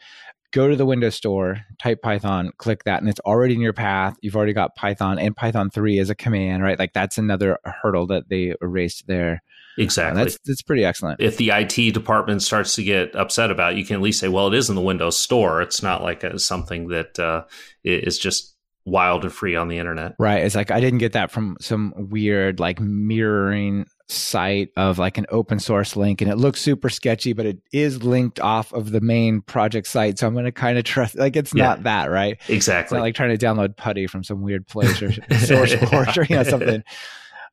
go to the Windows Store, type Python, click that, and it's already in your path. You've already got Python and Python 3 as a command, right? Like that's another hurdle that they erased there. Exactly. Uh, that's that's pretty excellent. If the IT department starts to get upset about it, you can at least say, well, it is in the Windows Store. It's not like a, something that uh, is just wild and free on the internet. Right. It's like I didn't get that from some weird like mirroring site of like an open source link and it looks super sketchy but it is linked off of the main project site so i'm going to kind of trust like it's yeah. not that right exactly like trying to download putty from some weird place or source port or you know something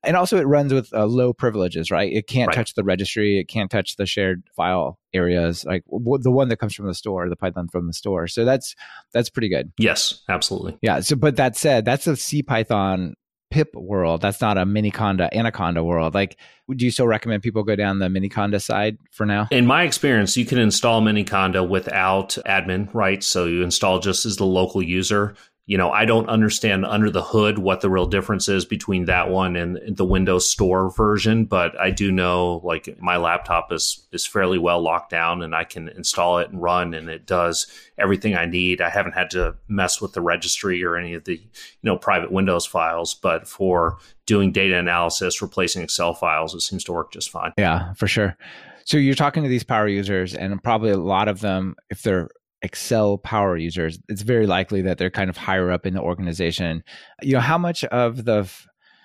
and also it runs with uh, low privileges right? It can't right. touch the registry. It can't touch the shared file areas. Like w- the one that comes from the store the python from the store. So that's that's pretty good. Yes absolutely. Yeah so but that said that's a c python pip world. That's not a miniconda anaconda world. Like would you still recommend people go down the miniconda side for now? In my experience you can install miniconda without admin rights so you install just as the local user you know, I don't understand under the hood what the real difference is between that one and the Windows Store version, but I do know like my laptop is is fairly well locked down and I can install it and run and it does everything I need. I haven't had to mess with the registry or any of the, you know, private Windows files, but for doing data analysis, replacing Excel files, it seems to work just fine. Yeah, for sure. So you're talking to these power users and probably a lot of them if they're Excel power users, it's very likely that they're kind of higher up in the organization. You know, how much of the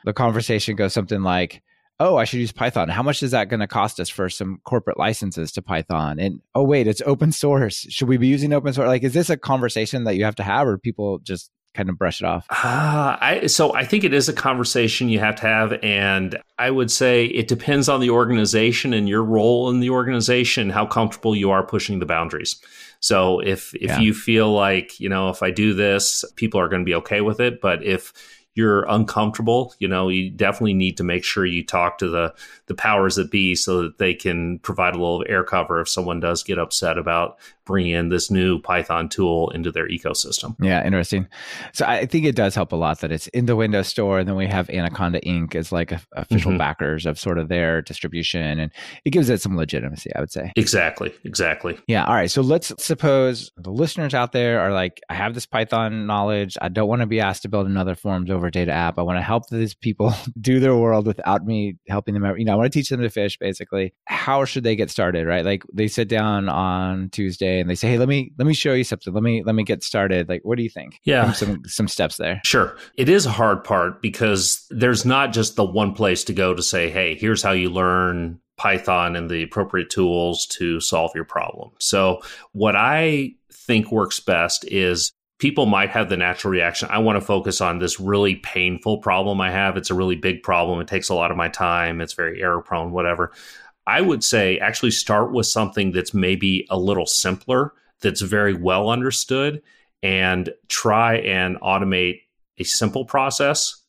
the conversation goes something like, "Oh, I should use Python. How much is that going to cost us for some corporate licenses to Python?" And oh, wait, it's open source. Should we be using open source? Like, is this a conversation that you have to have, or people just kind of brush it off? Uh, I, so I think it is a conversation you have to have, and I would say it depends on the organization and your role in the organization, how comfortable you are pushing the boundaries. So if if yeah. you feel like you know if I do this, people are going to be okay with it, but if you're uncomfortable, you know, you definitely need to make sure you talk to the the powers that be so that they can provide a little air cover if someone does get upset about bringing in this new Python tool into their ecosystem. Yeah, interesting. So I think it does help a lot that it's in the Windows Store, and then we have Anaconda Inc. as like a, official mm-hmm. backers of sort of their distribution, and it gives it some legitimacy. I would say exactly, exactly. Yeah. All right. So let's suppose the listeners out there are like, I have this Python knowledge. I don't want to be asked to build another Forms over Data app. I want to help these people do their world without me helping them. You know, I want to teach them to fish. Basically, how should they get started? Right? Like they sit down on Tuesday and they say, "Hey, let me let me show you something. Let me let me get started." Like, what do you think? Yeah, some some steps there. Sure, it is a hard part because there's not just the one place to go to say, "Hey, here's how you learn." Python and the appropriate tools to solve your problem. So, what I think works best is people might have the natural reaction I want to focus on this really painful problem I have. It's a really big problem. It takes a lot of my time. It's very error prone, whatever. I would say actually start with something that's maybe a little simpler, that's very well understood, and try and automate a simple process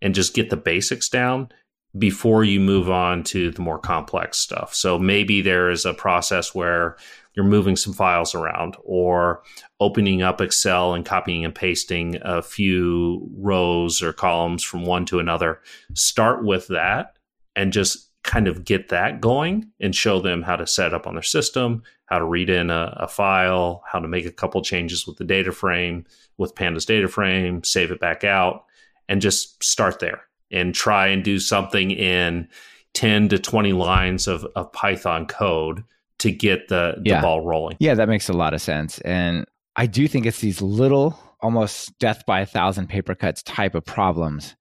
and just get the basics down before you move on to the more complex stuff. So maybe there is a process where you're moving some files around or opening up Excel and copying and pasting a few rows or columns from one to another. Start with that and just kind of get that going and show them how to set up on their system, how to read in a, a, file, how to make a couple changes with the data frame, with Pandas data frame, save it back out, and just start there and try and do something in 10 to 20 lines of, of Python code to get the, the yeah. ball rolling. Yeah, that makes a lot of sense. And I do think it's these little, almost death by a thousand paper cuts type of problems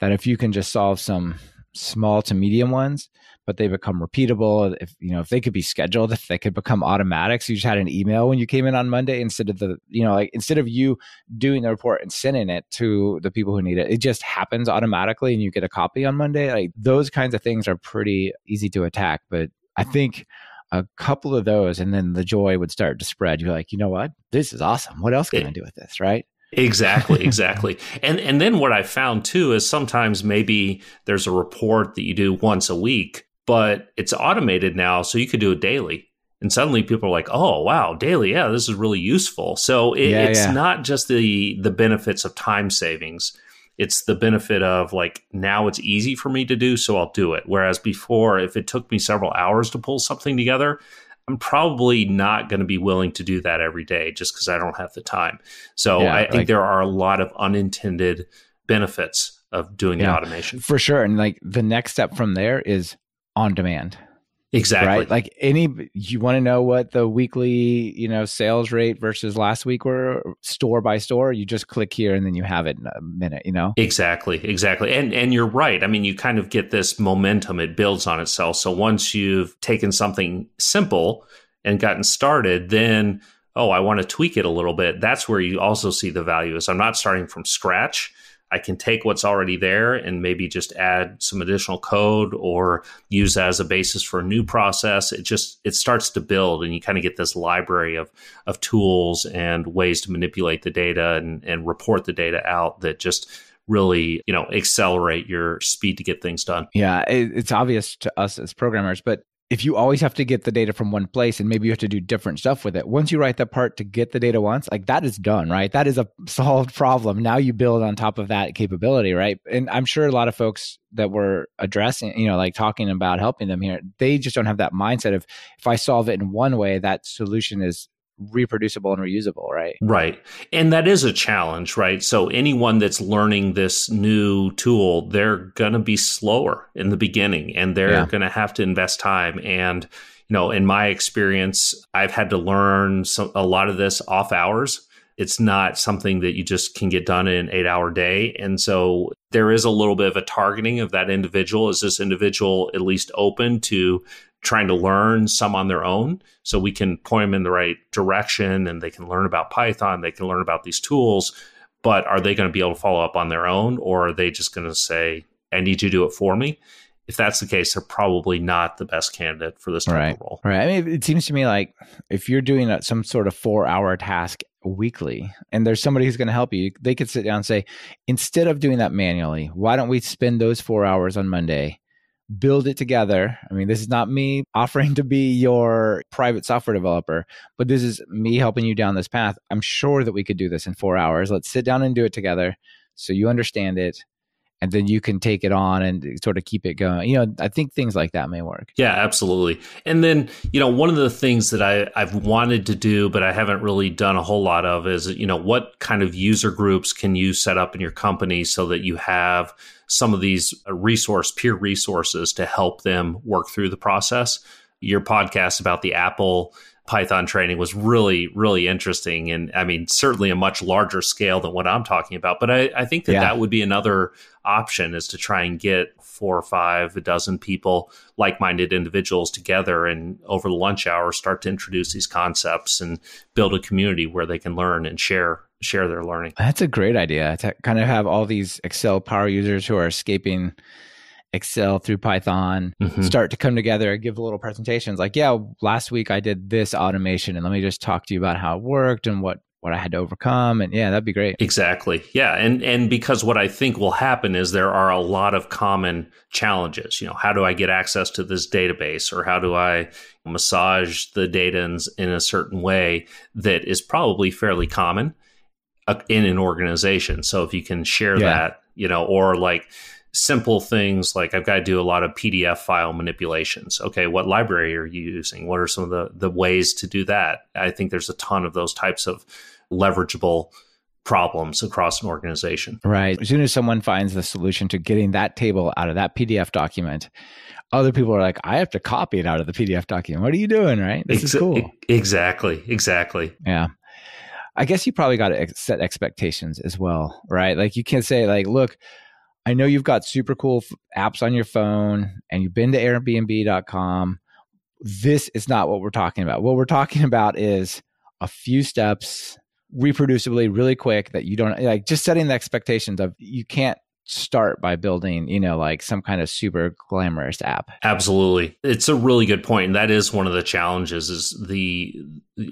that if you can just solve some small to medium ones, but they become repeatable. If you know, if they could be scheduled, if they could become automatic. So you just had an email when you came in on Monday instead of the, you know, like instead of you doing the report and sending it to the people who need it, it just happens automatically and you get a copy on Monday. Like those kinds of things are pretty easy to attack. But I think a couple of those and then the joy would start to spread. You're like, you know what? This is awesome. What else can I do with this? Right. Exactly, exactly. and and then what I found too is sometimes maybe there's a report that you do once a week, but it's automated now, so you could do it daily. And suddenly people are like, "Oh, wow, daily. Yeah, this is really useful." So it, yeah, it's yeah. not just the the benefits of time savings. It's the benefit of like now it's easy for me to do, so I'll do it. Whereas before, if it took me several hours to pull something together, I'm probably not going to be willing to do that every day just because I don't have the time. So yeah, I think like, there are a lot of unintended benefits of doing yeah, the automation. For sure. And like the next step from there is on demand. Exactly. Right. Like any, you want to know what the weekly, you know, sales rate versus last week were store by store. You just click here and then you have it in a minute. You know. Exactly. Exactly. And and you're right. I mean, you kind of get this momentum. It builds on itself. So once you've taken something simple and gotten started, then oh, I want to tweak it a little bit. That's where you also see the value. Is I'm not starting from scratch. I can take what's already there and maybe just add some additional code or use that as a basis for a new process. It just it starts to build and you kind of get this library of of tools and ways to manipulate the data and, and report the data out that just really you know accelerate your speed to get things done yeah it's obvious to us as programmers but if you always have to get the data from one place and maybe you have to do different stuff with it, once you write that part to get the data once, like that is done, right? That is a solved problem. Now you build on top of that capability, right? And I'm sure a lot of folks that we're addressing, you know, like talking about helping them here, they just don't have that mindset of if I solve it in one way, that solution is reproducible and reusable, right? Right. And that is a challenge, right? So anyone that's learning this new tool, they're going to be slower in the beginning and they're yeah. going to have to invest time and you know, in my experience, I've had to learn some, a lot of this off hours. It's not something that you just can get done in an eight hour day. And so there is a little bit of a targeting of that individual. Is this individual at least open to trying to learn some on their own so we can point them in the right direction and they can learn about python they can learn about these tools but are they going to be able to follow up on their own or are they just going to say i need you to do it for me? If that's the case they're probably not the best candidate for this type right. of role. Right. I mean it seems to me like if you're doing some sort of four hour task weekly and there's somebody who's going to help you they could sit down and say instead of doing that manually why don't we spend those four hours on monday build it together. I mean, this is not me offering to be your private software developer, but this is me helping you down this path. I'm sure that we could do this in four hours. Let's sit down and do it together so you understand it. And then you can take it on and sort of keep it going. You know, I think things like that may work. Yeah, absolutely. And then, you know, one of the things that I, I've wanted to do, but I haven't really done a whole lot of is, you know, what kind of user groups can you set up in your company so that you have some of these uh, resource peer resources to help them work through the process. Your podcast about the Apple Python training was really, really interesting. And I mean, certainly a much larger scale than what I'm talking about. But I, I think that yeah. that would be another option is to try and get four or five, a dozen people, like minded individuals together and over the lunch hour start to introduce these concepts and build a community where they can learn and share share their learning. That's a great idea to kind of have all these Excel power users who are escaping Excel through Python mm-hmm. start to come together and give little presentations like, yeah, last week I did this automation and let me just talk to you about how it worked and what what I had to overcome and yeah that'd be great. Exactly. Yeah, and and because what I think will happen is there are a lot of common challenges, you know, how do I get access to this database or how do I massage the data in, in a certain way that is probably fairly common in an organization. So if you can share yeah. that, you know, or like simple things like I've got to do a lot of PDF file manipulations. Okay, what library are you using? What are some of the the ways to do that? I think there's a ton of those types of leverageable problems across an organization. Right. As soon as someone finds the solution to getting that table out of that PDF document, other people are like, I have to copy it out of the PDF document. What are you doing? Right. This Ex- is cool. Exactly. Exactly. Yeah. I guess you probably got to set expectations as well, right? Like you can't say like, look, I know you've got super cool f- apps on your phone and you've been to airbnb.com. This is not what we're talking about. What we're talking about is a few steps reproducibly really quick that you don't like just setting the expectations of you can't start by building, you know, like some kind of super glamorous app. Absolutely. It's a really good point. And that is one of the challenges is the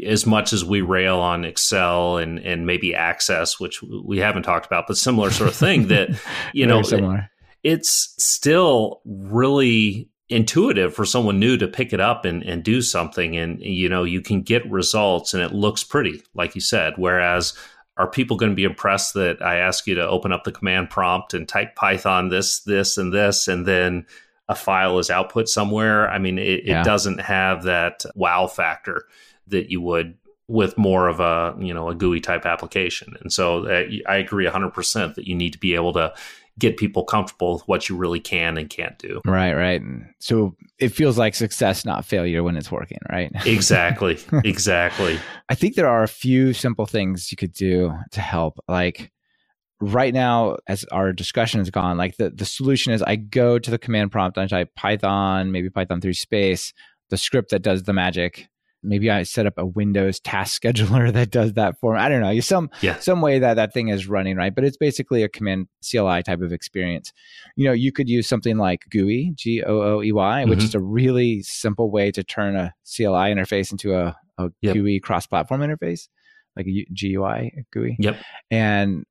as much as we rail on Excel and and maybe Access, which we haven't talked about, but similar sort of thing that, you know, it, it's still really intuitive for someone new to pick it up and, and do something and you know you can get results and it looks pretty like you said whereas are people going to be impressed that I ask you to open up the command prompt and type Python this, this, and this, and then a file is output somewhere? I mean, it, yeah. it doesn't have that wow factor that you would with more of a you know a GUI type application. And so uh, I agree 100% that you need to be able to get people comfortable with what you really can and can't do. Right, right. So it feels like success, not failure when it's working, right? exactly. Exactly. I think there are a few simple things you could do to help. Like right now, as our discussion has gone, like the, the solution is I go to the command prompt, I type Python, maybe Python 3 space, the script that does the magic maybe I set up a Windows task scheduler that does that for me. I don't know. Some yeah. some way that that thing is running, right? But it's basically a command CLI type of experience. You know, you could use something like Gooey, G O O E Y, mm-hmm. which is a really simple way to turn a CLI interface into a, a yep. GUI cross-platform interface, like a GUI GUI. Yep. And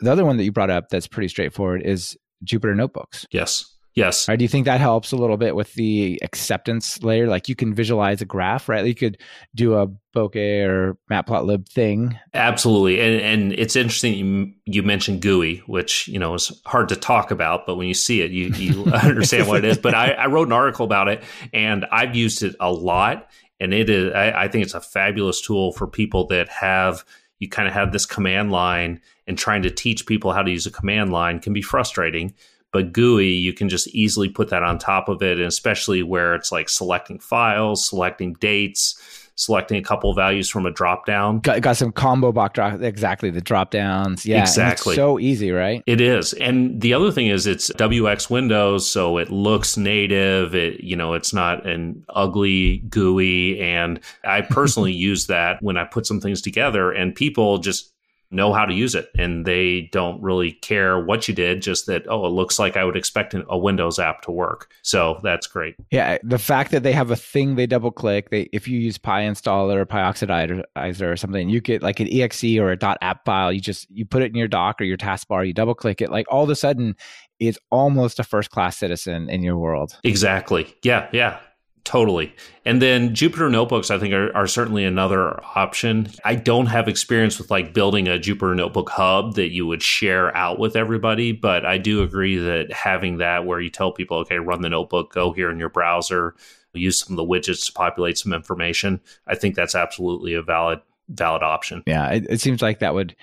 the other one that you brought up that's pretty straightforward is Jupyter Notebooks. Yes. Yes. Right. Do you think that helps a little bit with the acceptance layer? Like you can visualize a graph, right? You could do a bokeh or matplotlib thing. Absolutely. And and it's interesting you you mentioned Gooey, which, you know, is hard to talk about, but when you see it, you you understand what it is. But I, I wrote an article about it and I've used it a lot. And it is I, I think it's a fabulous tool for people that have you kind of have this command line and trying to teach people how to use a command line can be frustrating. But Gooey, you can just easily put that on top of it, and especially where it's like selecting files, selecting dates, selecting a couple values from a drop down. Got, got some combo box drop exactly the drop downs. Yeah, exactly. so easy, right? It is. And the other thing is it's WX Windows, so it looks native. It you know, it's not an ugly GUI. And I personally use that when I put some things together and people just know how to use it and they don't really care what you did just that oh it looks like i would expect a windows app to work. So that's great. Yeah the fact that they have a thing they double click they if you use PyInstaller or PyOxidizer or something you get like an exe or a app file. You just you put it in your dock or your taskbar you double click it like all of a sudden it's almost a first class citizen in your world. Exactly. Yeah yeah Totally. And then Jupyter notebooks, I think, are, are, certainly another option. I don't have experience with like building a Jupyter notebook hub that you would share out with everybody, but I do agree that having that where you tell people, okay, run the notebook, go here in your browser, use some of the widgets to populate some information. I think that's absolutely a valid valid option. Yeah, it, it seems like that would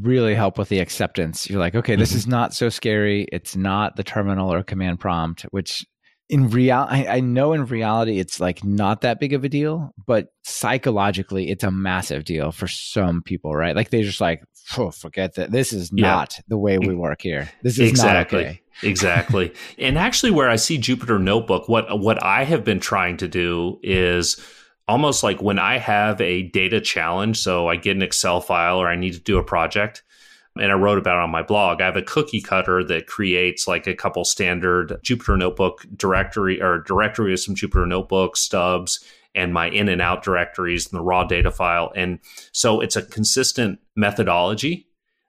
really help with the acceptance. You're like, okay, this mm-hmm. is not so scary. It's not the terminal or command prompt, which in real I, I, know in reality it's like not that big of a deal but psychologically it's a massive deal for some people right? Like they're just like oh, forget that. This is yeah. not the way we work here. This is exactly. not okay. Exactly. And actually where i see jupyter notebook what what i have been trying to do is almost like when i have a data challenge so i get an excel file or i need to do a project and I wrote about it on my blog. I have a cookie cutter that creates like a couple standard Jupyter Notebook directory or directory of some Jupyter Notebook stubs and my in and out directories and the raw data file. And so it's a consistent methodology.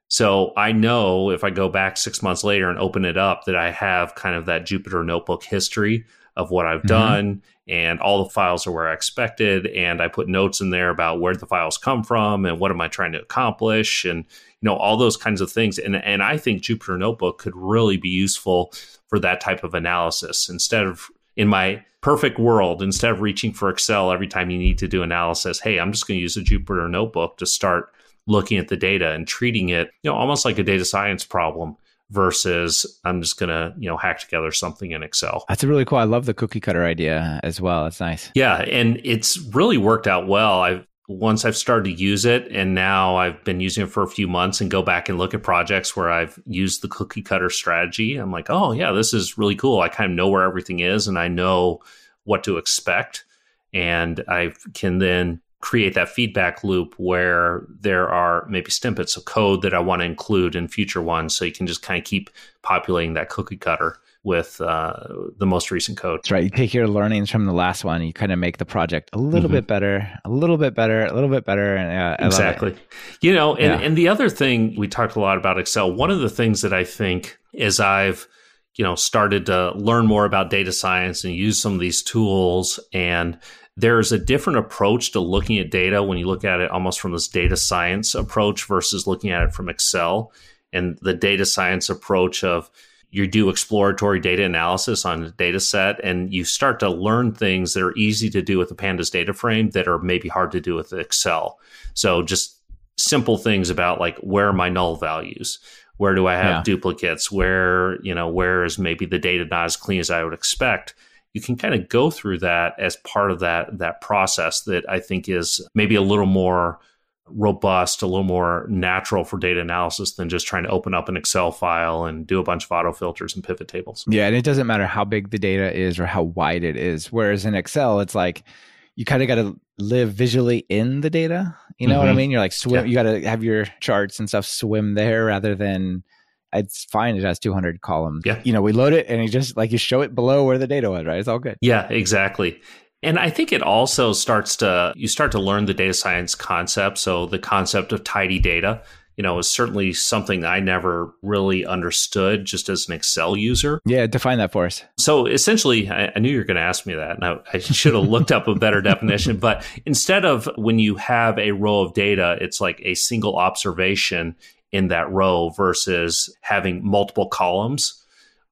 So I know if I go back six months later and open it up that I have kind of that Jupyter Notebook history of what I've mm-hmm. done and all the files are where I expected. And I put notes in there about where the files come from and what am I trying to accomplish and you know all those kinds of things. And and I think Jupyter Notebook could really be useful for that type of analysis instead of in my perfect world instead of reaching for excel every time you need to do analysis hey i'm just going to use a jupyter notebook to start looking at the data and treating it you know almost like a data science problem versus I'm just gonna you know hack together something in Excel. That's really cool. I love the cookie cutter idea as well. That's nice. Yeah, and it's really worked out well. I've once I've started to use it, and now I've been using it for a few months and go back and look at projects where I've used the cookie cutter strategy. I'm like, oh yeah, this is really cool. I kind of know where everything is, and I know what to expect, and I can then create that feedback loop where there are maybe snippets of code that I want to include in future ones. So you can just kind of keep populating that cookie cutter with uh, the most recent code. That's right. You take your learnings from the last one, you kind of make the project a little mm-hmm. bit better, a little bit better, a little bit better. And, uh, exactly. You know, and, yeah. and the other thing we talked a lot about Excel. One of the things that I think is I've you know started to learn more about data science and use some of these tools and there's a different approach to looking at data when you look at it almost from this data science approach versus looking at it from Excel. And the data science approach of you do exploratory data analysis on a data set and you start to learn things that are easy to do with the pandas data frame that are maybe hard to do with excel so just simple things about like where are my null values where do i have yeah. duplicates where you know where is maybe the data not as clean as i would expect you can kind of go through that as part of that that process that I think is maybe a little more robust, a little more natural for data analysis than just trying to open up an Excel file and do a bunch of auto filters and pivot tables. Yeah, and it doesn't matter how big the data is or how wide it is. Whereas in Excel, it's like you kind of got to live visually in the data. You know mm-hmm. what I mm-hmm. mean? You're like swim. Yeah. You got to have your charts and stuff swim there rather than it's fine. It has 200 columns. Yeah. You know, we load it and you just like you show it below where the data was, right? It's all good. Yeah, exactly. And I think it also starts to, you start to learn the data science concept. So the concept of tidy data you know, is certainly something I never really understood just as an Excel user. Yeah, define that for us. So essentially, I, I knew you were going to ask me that, and I, I should have looked up a better definition. But instead of when you have a row of data, it's like a single observation in that row versus having multiple columns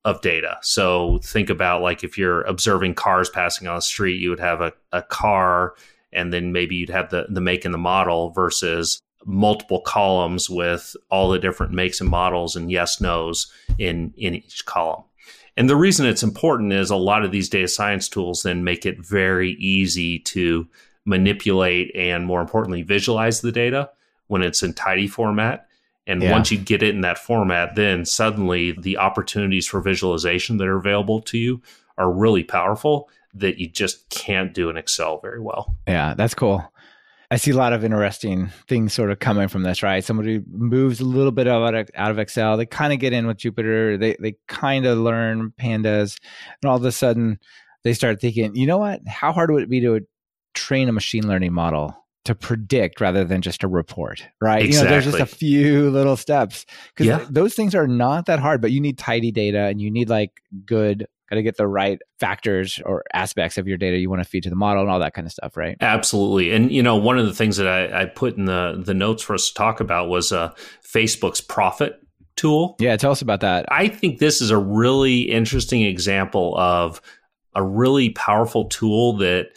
of data. So think about like if you're observing cars passing on the street, you would have a, a car and then maybe you'd have the, the make and the model versus multiple columns with all the different makes and models and yes nos in in each column. And the reason it's important is a lot of these data science tools then make it very easy to manipulate and more importantly visualize the data when it's in tidy format. And yeah. once you get it in that format, then suddenly the opportunities for visualization that are available to you are really powerful that you just can't do in Excel very well. Yeah, that's cool. I see a lot of interesting things sort of coming from this, right? Somebody moves a little bit out of, out of Excel, they kind of get in with Jupyter, they they kind of learn pandas, and all of a sudden they start thinking, you know what? How hard would it be to train a machine learning model to predict rather than just a report, right? Exactly. You know, there's just a few little steps because yeah. those things are not that hard, but you need tidy data and you need like good got to get the right factors or aspects of your data you want to feed to the model and all that kind of stuff, right? Absolutely. And you know, one of the things that I, I put in the the notes for us to talk about was uh, Facebook's Prophet tool. Yeah, tell us about that. I think this is a really interesting example of a really powerful tool that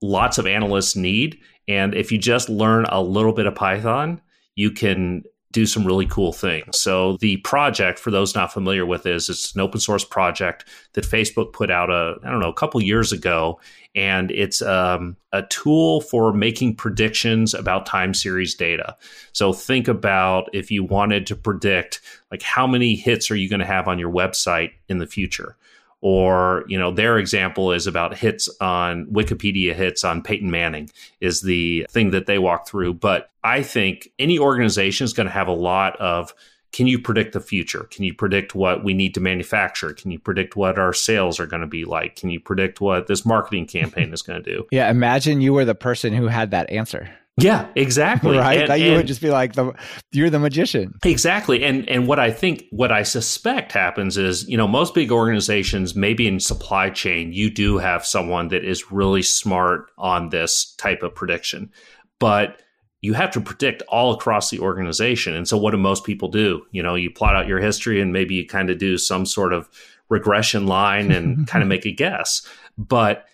lots of analysts need. And if you just learn a little bit of Python, you can do some really cool things. So the project, for those not familiar with, is it's an open source project that Facebook put out a I don't know a couple years ago, and it's um, a tool for making predictions about time series data. So think about if you wanted to predict like how many hits are you going to have on your website in the future or you know their example is about hits on wikipedia hits on peyton manning is the thing that they walk through. But i think any organization is going to have a lot of can you predict the future? Can you predict what we need to manufacture? Can you predict what our sales are going to be like? Can you predict what this marketing campaign is going to do? Yeah imagine you were the person who had that answer yeah, exactly. right. And, that you and, would just be like the you're the magician. Exactly. And and what I think what I suspect happens is, you know, most big organizations, maybe in supply chain, you do have someone that is really smart on this type of prediction. But you have to predict all across the organization. And so what do most people do? You know, you plot out your history and maybe you kind of do some sort of regression line and kind of make a guess. But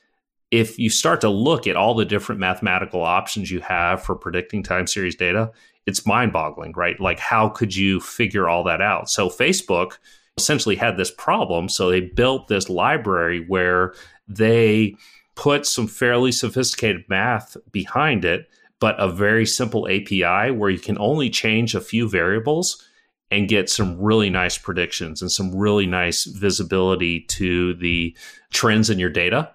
if you start to look at all the different mathematical options you have for predicting time series data, it's mind boggling, right? Like, how could you figure all that out? So, Facebook essentially had this problem. So, they built this library where they put some fairly sophisticated math behind it, but a very simple API where you can only change a few variables and get some really nice predictions and some really nice visibility to the trends in your data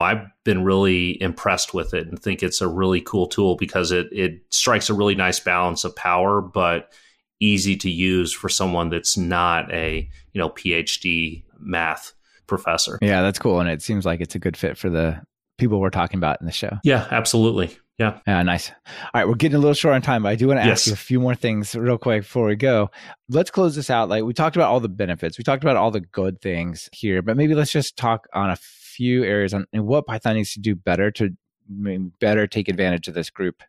I've been really impressed with it and think it's a really cool tool because it it strikes a really nice balance of power, but easy to use for someone that's not a you know PhD math professor. Yeah, that's cool, and it seems like it's a good fit for the people we're talking about in the show. Yeah, absolutely. Yeah. Yeah, nice. All right, we're getting a little short on time, but I do want to ask yes. you a few more things real quick before we go. Let's close this out. Like we talked about all the benefits, we talked about all the good things here, but maybe let's just talk on a few areas on what Python needs to do better to better take advantage of this group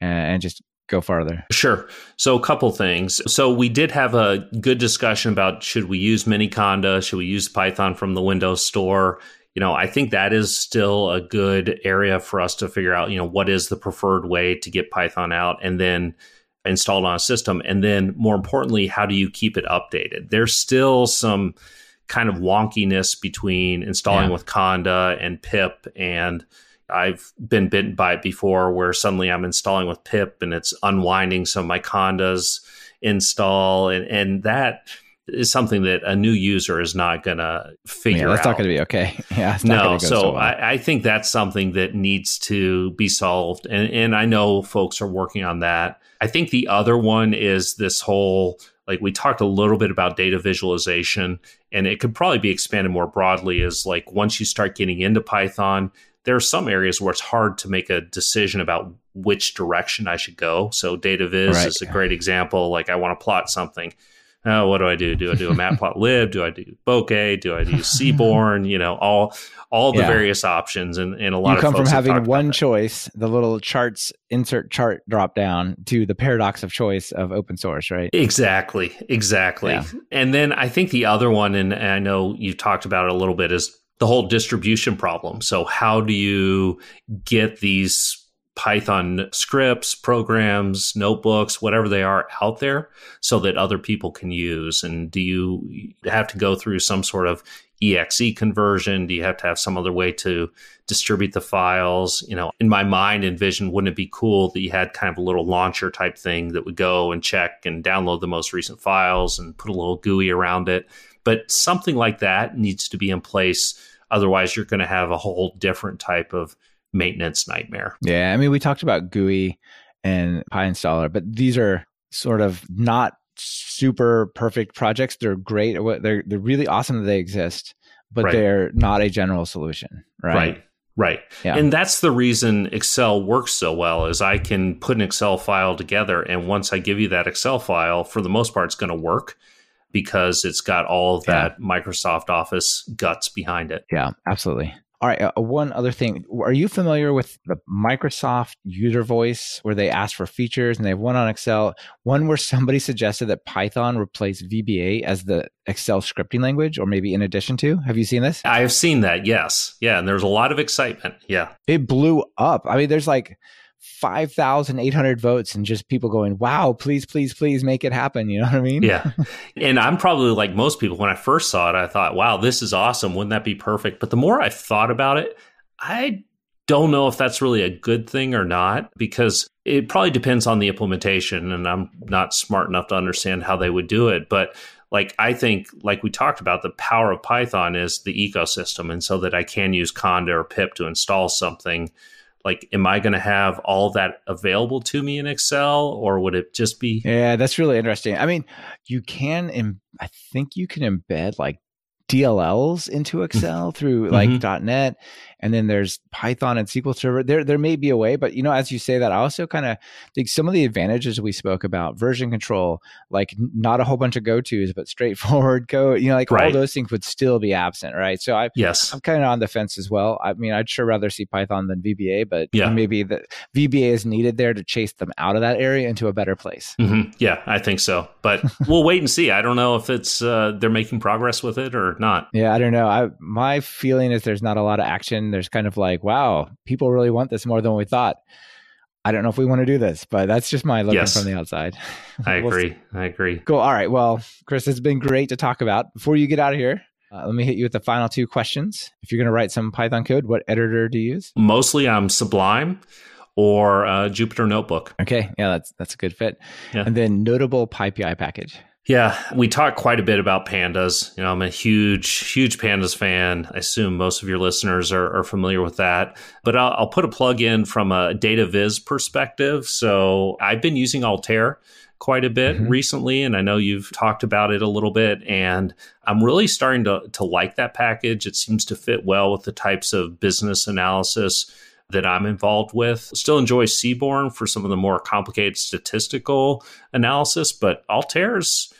and, and just go farther? Sure. So a couple things. So we did have a good discussion about should we use Miniconda? Should we use Python from the Windows Store? You know, I think that is still a good area for us to figure out, you know, what is the preferred way to get Python out and then installed on a system. And then more importantly, how do you keep it updated? There's still some kind of wonkiness between installing yeah. with Conda and pip and I've been bitten by it before where suddenly I'm installing with pip and it's unwinding some of my condas install and and that is something that a new user is not going to figure yeah, that's out. not going to be okay. Yeah. no. So, so well. I, I, think that's something that needs to be solved. And, and I know folks are working on that. I think the other one is this whole like we talked a little bit about data visualization and it could probably be expanded more broadly is like once you start getting into python there are some areas where it's hard to make a decision about which direction I should go. So data viz right. is a great example. Like I want to plot something. Oh, what do I do? Do I do a matplotlib? Do I do bokeh? Do I do seaborn? You know, all all the yeah. various options and, and a lot you come from having one choice, the little charts insert chart drop down to the paradox of choice of open source, right? Exactly. Exactly. Yeah. And then I think the other one, and I know you talked about it a little bit, is the whole distribution problem. So how do you get these Python scripts, programs, notebooks, whatever they are out there so that other people can use? And do you have to go through some sort of exe conversion? Do you have to have some other way to distribute the files? You know, in my mind, and vision, wouldn't it be cool that you had kind of a little launcher type thing that would go and check and download the most recent files and put a little GUI around it? But something like that needs to be in place. Otherwise, you're going to have a whole different type of maintenance nightmare. Yeah, I mean, we talked about Gooey and PyInstaller, but these are sort of not super perfect projects. They're great. They're they're really awesome that they exist, but right. they're not a general solution, right? Right. Right. Yeah. And that's the reason Excel works so well is I can put an Excel file together and once I give you that Excel file, for the most part it's going to work because it's got all of that yeah. Microsoft Office guts behind it. Yeah, absolutely. All right. Uh, one other thing. Are you familiar with the Microsoft user voice where they ask for features and they have one on Excel, one where somebody suggested that Python replace VBA as the Excel scripting language or maybe in addition to? Have you seen this? I have seen that. Yes. Yeah. And there's a lot of excitement. Yeah. It blew up. I mean, there's like 5,800 votes and just people going, wow, please, please, please make it happen. You know what I mean? Yeah. and I'm probably like most people. When I first saw it, I thought, wow, this is awesome. Wouldn't that be perfect? But the more I thought about it, I don't know if that's really a good thing or not because it probably depends on the implementation. And I'm not smart enough to understand how they would do it. But like I think, like we talked about, the power of Python is the ecosystem, and so that I can use Conda or pip to install something like am i going to have all that available to me in excel or would it just be yeah that's really interesting i mean you can Im- i think you can embed like dlls into mm-hmm. excel through like mm-hmm. net and then there's Python and SQL Server. There, there may be a way, but you know, as you say that, I also kind of think some of the advantages we spoke about, version control, like not a whole bunch of go tos, but straightforward code. You know, like right. all those things would still be absent, right? So I, yes, I'm kind of on the fence as well. I mean, I'd sure rather see Python than VBA, but yeah. maybe the VBA is needed there to chase them out of that area into a better place. Mm-hmm. Yeah, I think so, but we'll wait and see. I don't know if it's uh, they're making progress with it or not. Yeah, I don't know. I my feeling is there's not a lot of action there's kind of like, wow, people really want this more than we thought. I don't know if we want to do this, but that's just my looking yes. from the outside. I we'll agree. See. I agree. Cool. All right. Well, Chris, it's been great to talk about. Before you get out of here, uh, let me hit you with the final two questions. If you're going to write some Python code, what editor do you use? Mostly I'm Sublime or uh, Jupyter Notebook. Okay. Yeah, that's that's a good fit. Yeah. And then notable PyPI package. Yeah, we talk quite a bit about pandas. You know, I'm a huge, huge pandas fan. I assume most of your listeners are, are familiar with that. But I'll, I'll, put a plug in from a data viz perspective. So I've been using Altair quite a bit mm-hmm. recently, and I know you've talked about it a little bit. And I'm really starting to, to like that package. It seems to fit well with the types of business analysis that I'm involved with. Still enjoy Seaborn for some of the more complicated statistical analysis, but Altair's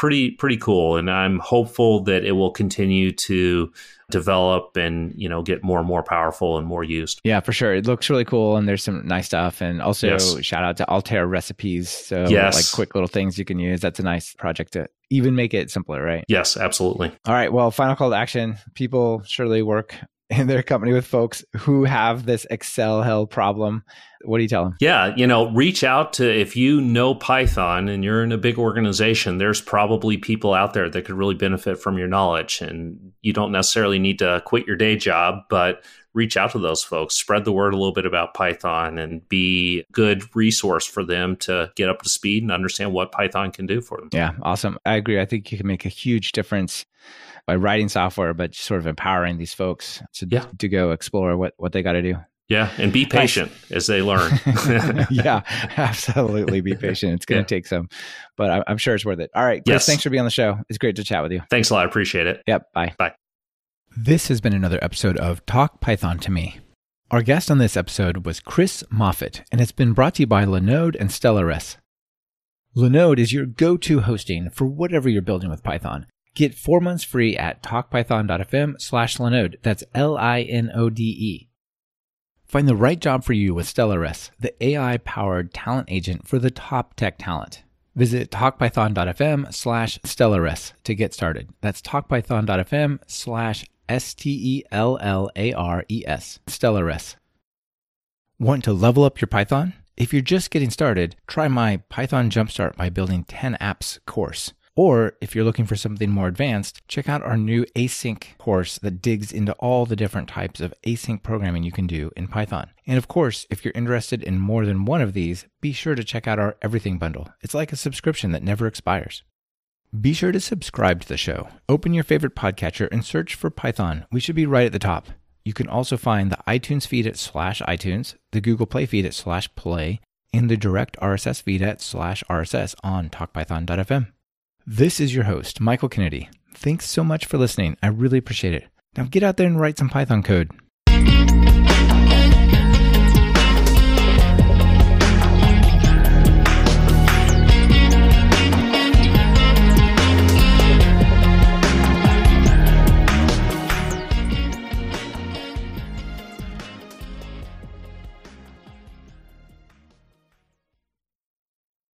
pretty pretty cool and I'm hopeful that it will continue to develop and you know get more and more powerful and more used. Yeah, for sure. It looks really cool and there's some nice stuff and also yes. shout out to Altair recipes. So yes. like quick little things you can use. That's a nice project to even make it simpler, right? Yes, absolutely. All right. Well, final call to action. People surely work in their company with folks who have this Excel hell problem. What do you tell them? Yeah, you know, reach out to if you know Python and you're in a big organization, there's probably people out there that could really benefit from your knowledge. And you don't necessarily need to quit your day job, but reach out to those folks, spread the word a little bit about Python and be a good resource for them to get up to speed and understand what Python can do for them. Yeah, awesome. I agree. I think you can make a huge difference by writing software, but sort of empowering these folks to yeah. to go explore what what they got to do. Yeah, and be patient nice. as they learn. yeah, absolutely. Be patient. It's going to yeah. take some, but I'm sure it's worth it. All right, Chris, yes. thanks for being on the show. It's great to chat with you. Thanks a lot. I appreciate it. Yep. Bye. Bye. This has been another episode of Talk Python to Me. Our guest on this episode was Chris Moffitt, and it's been brought to you by Linode and Stellares. Linode is your go-to hosting for whatever you're building with Python. Get four months free at talkpython.fm slash Linode. That's L-I-N-O-D-E. Find the right job for you with Stellares, the AI-powered talent agent for the top tech talent. Visit talkpython.fm slash Stellares to get started. That's talkpython.fm slash S-T-E-L-L-A-R-E-S. Stellares. Want to level up your Python? If you're just getting started, try my Python Jumpstart by Building 10 Apps course. Or if you're looking for something more advanced, check out our new async course that digs into all the different types of async programming you can do in Python. And of course, if you're interested in more than one of these, be sure to check out our Everything Bundle. It's like a subscription that never expires. Be sure to subscribe to the show. Open your favorite podcatcher and search for Python. We should be right at the top. You can also find the iTunes feed at slash iTunes, the Google Play feed at slash play, and the direct RSS feed at slash RSS on talkpython.fm. This is your host, Michael Kennedy. Thanks so much for listening. I really appreciate it. Now get out there and write some Python code.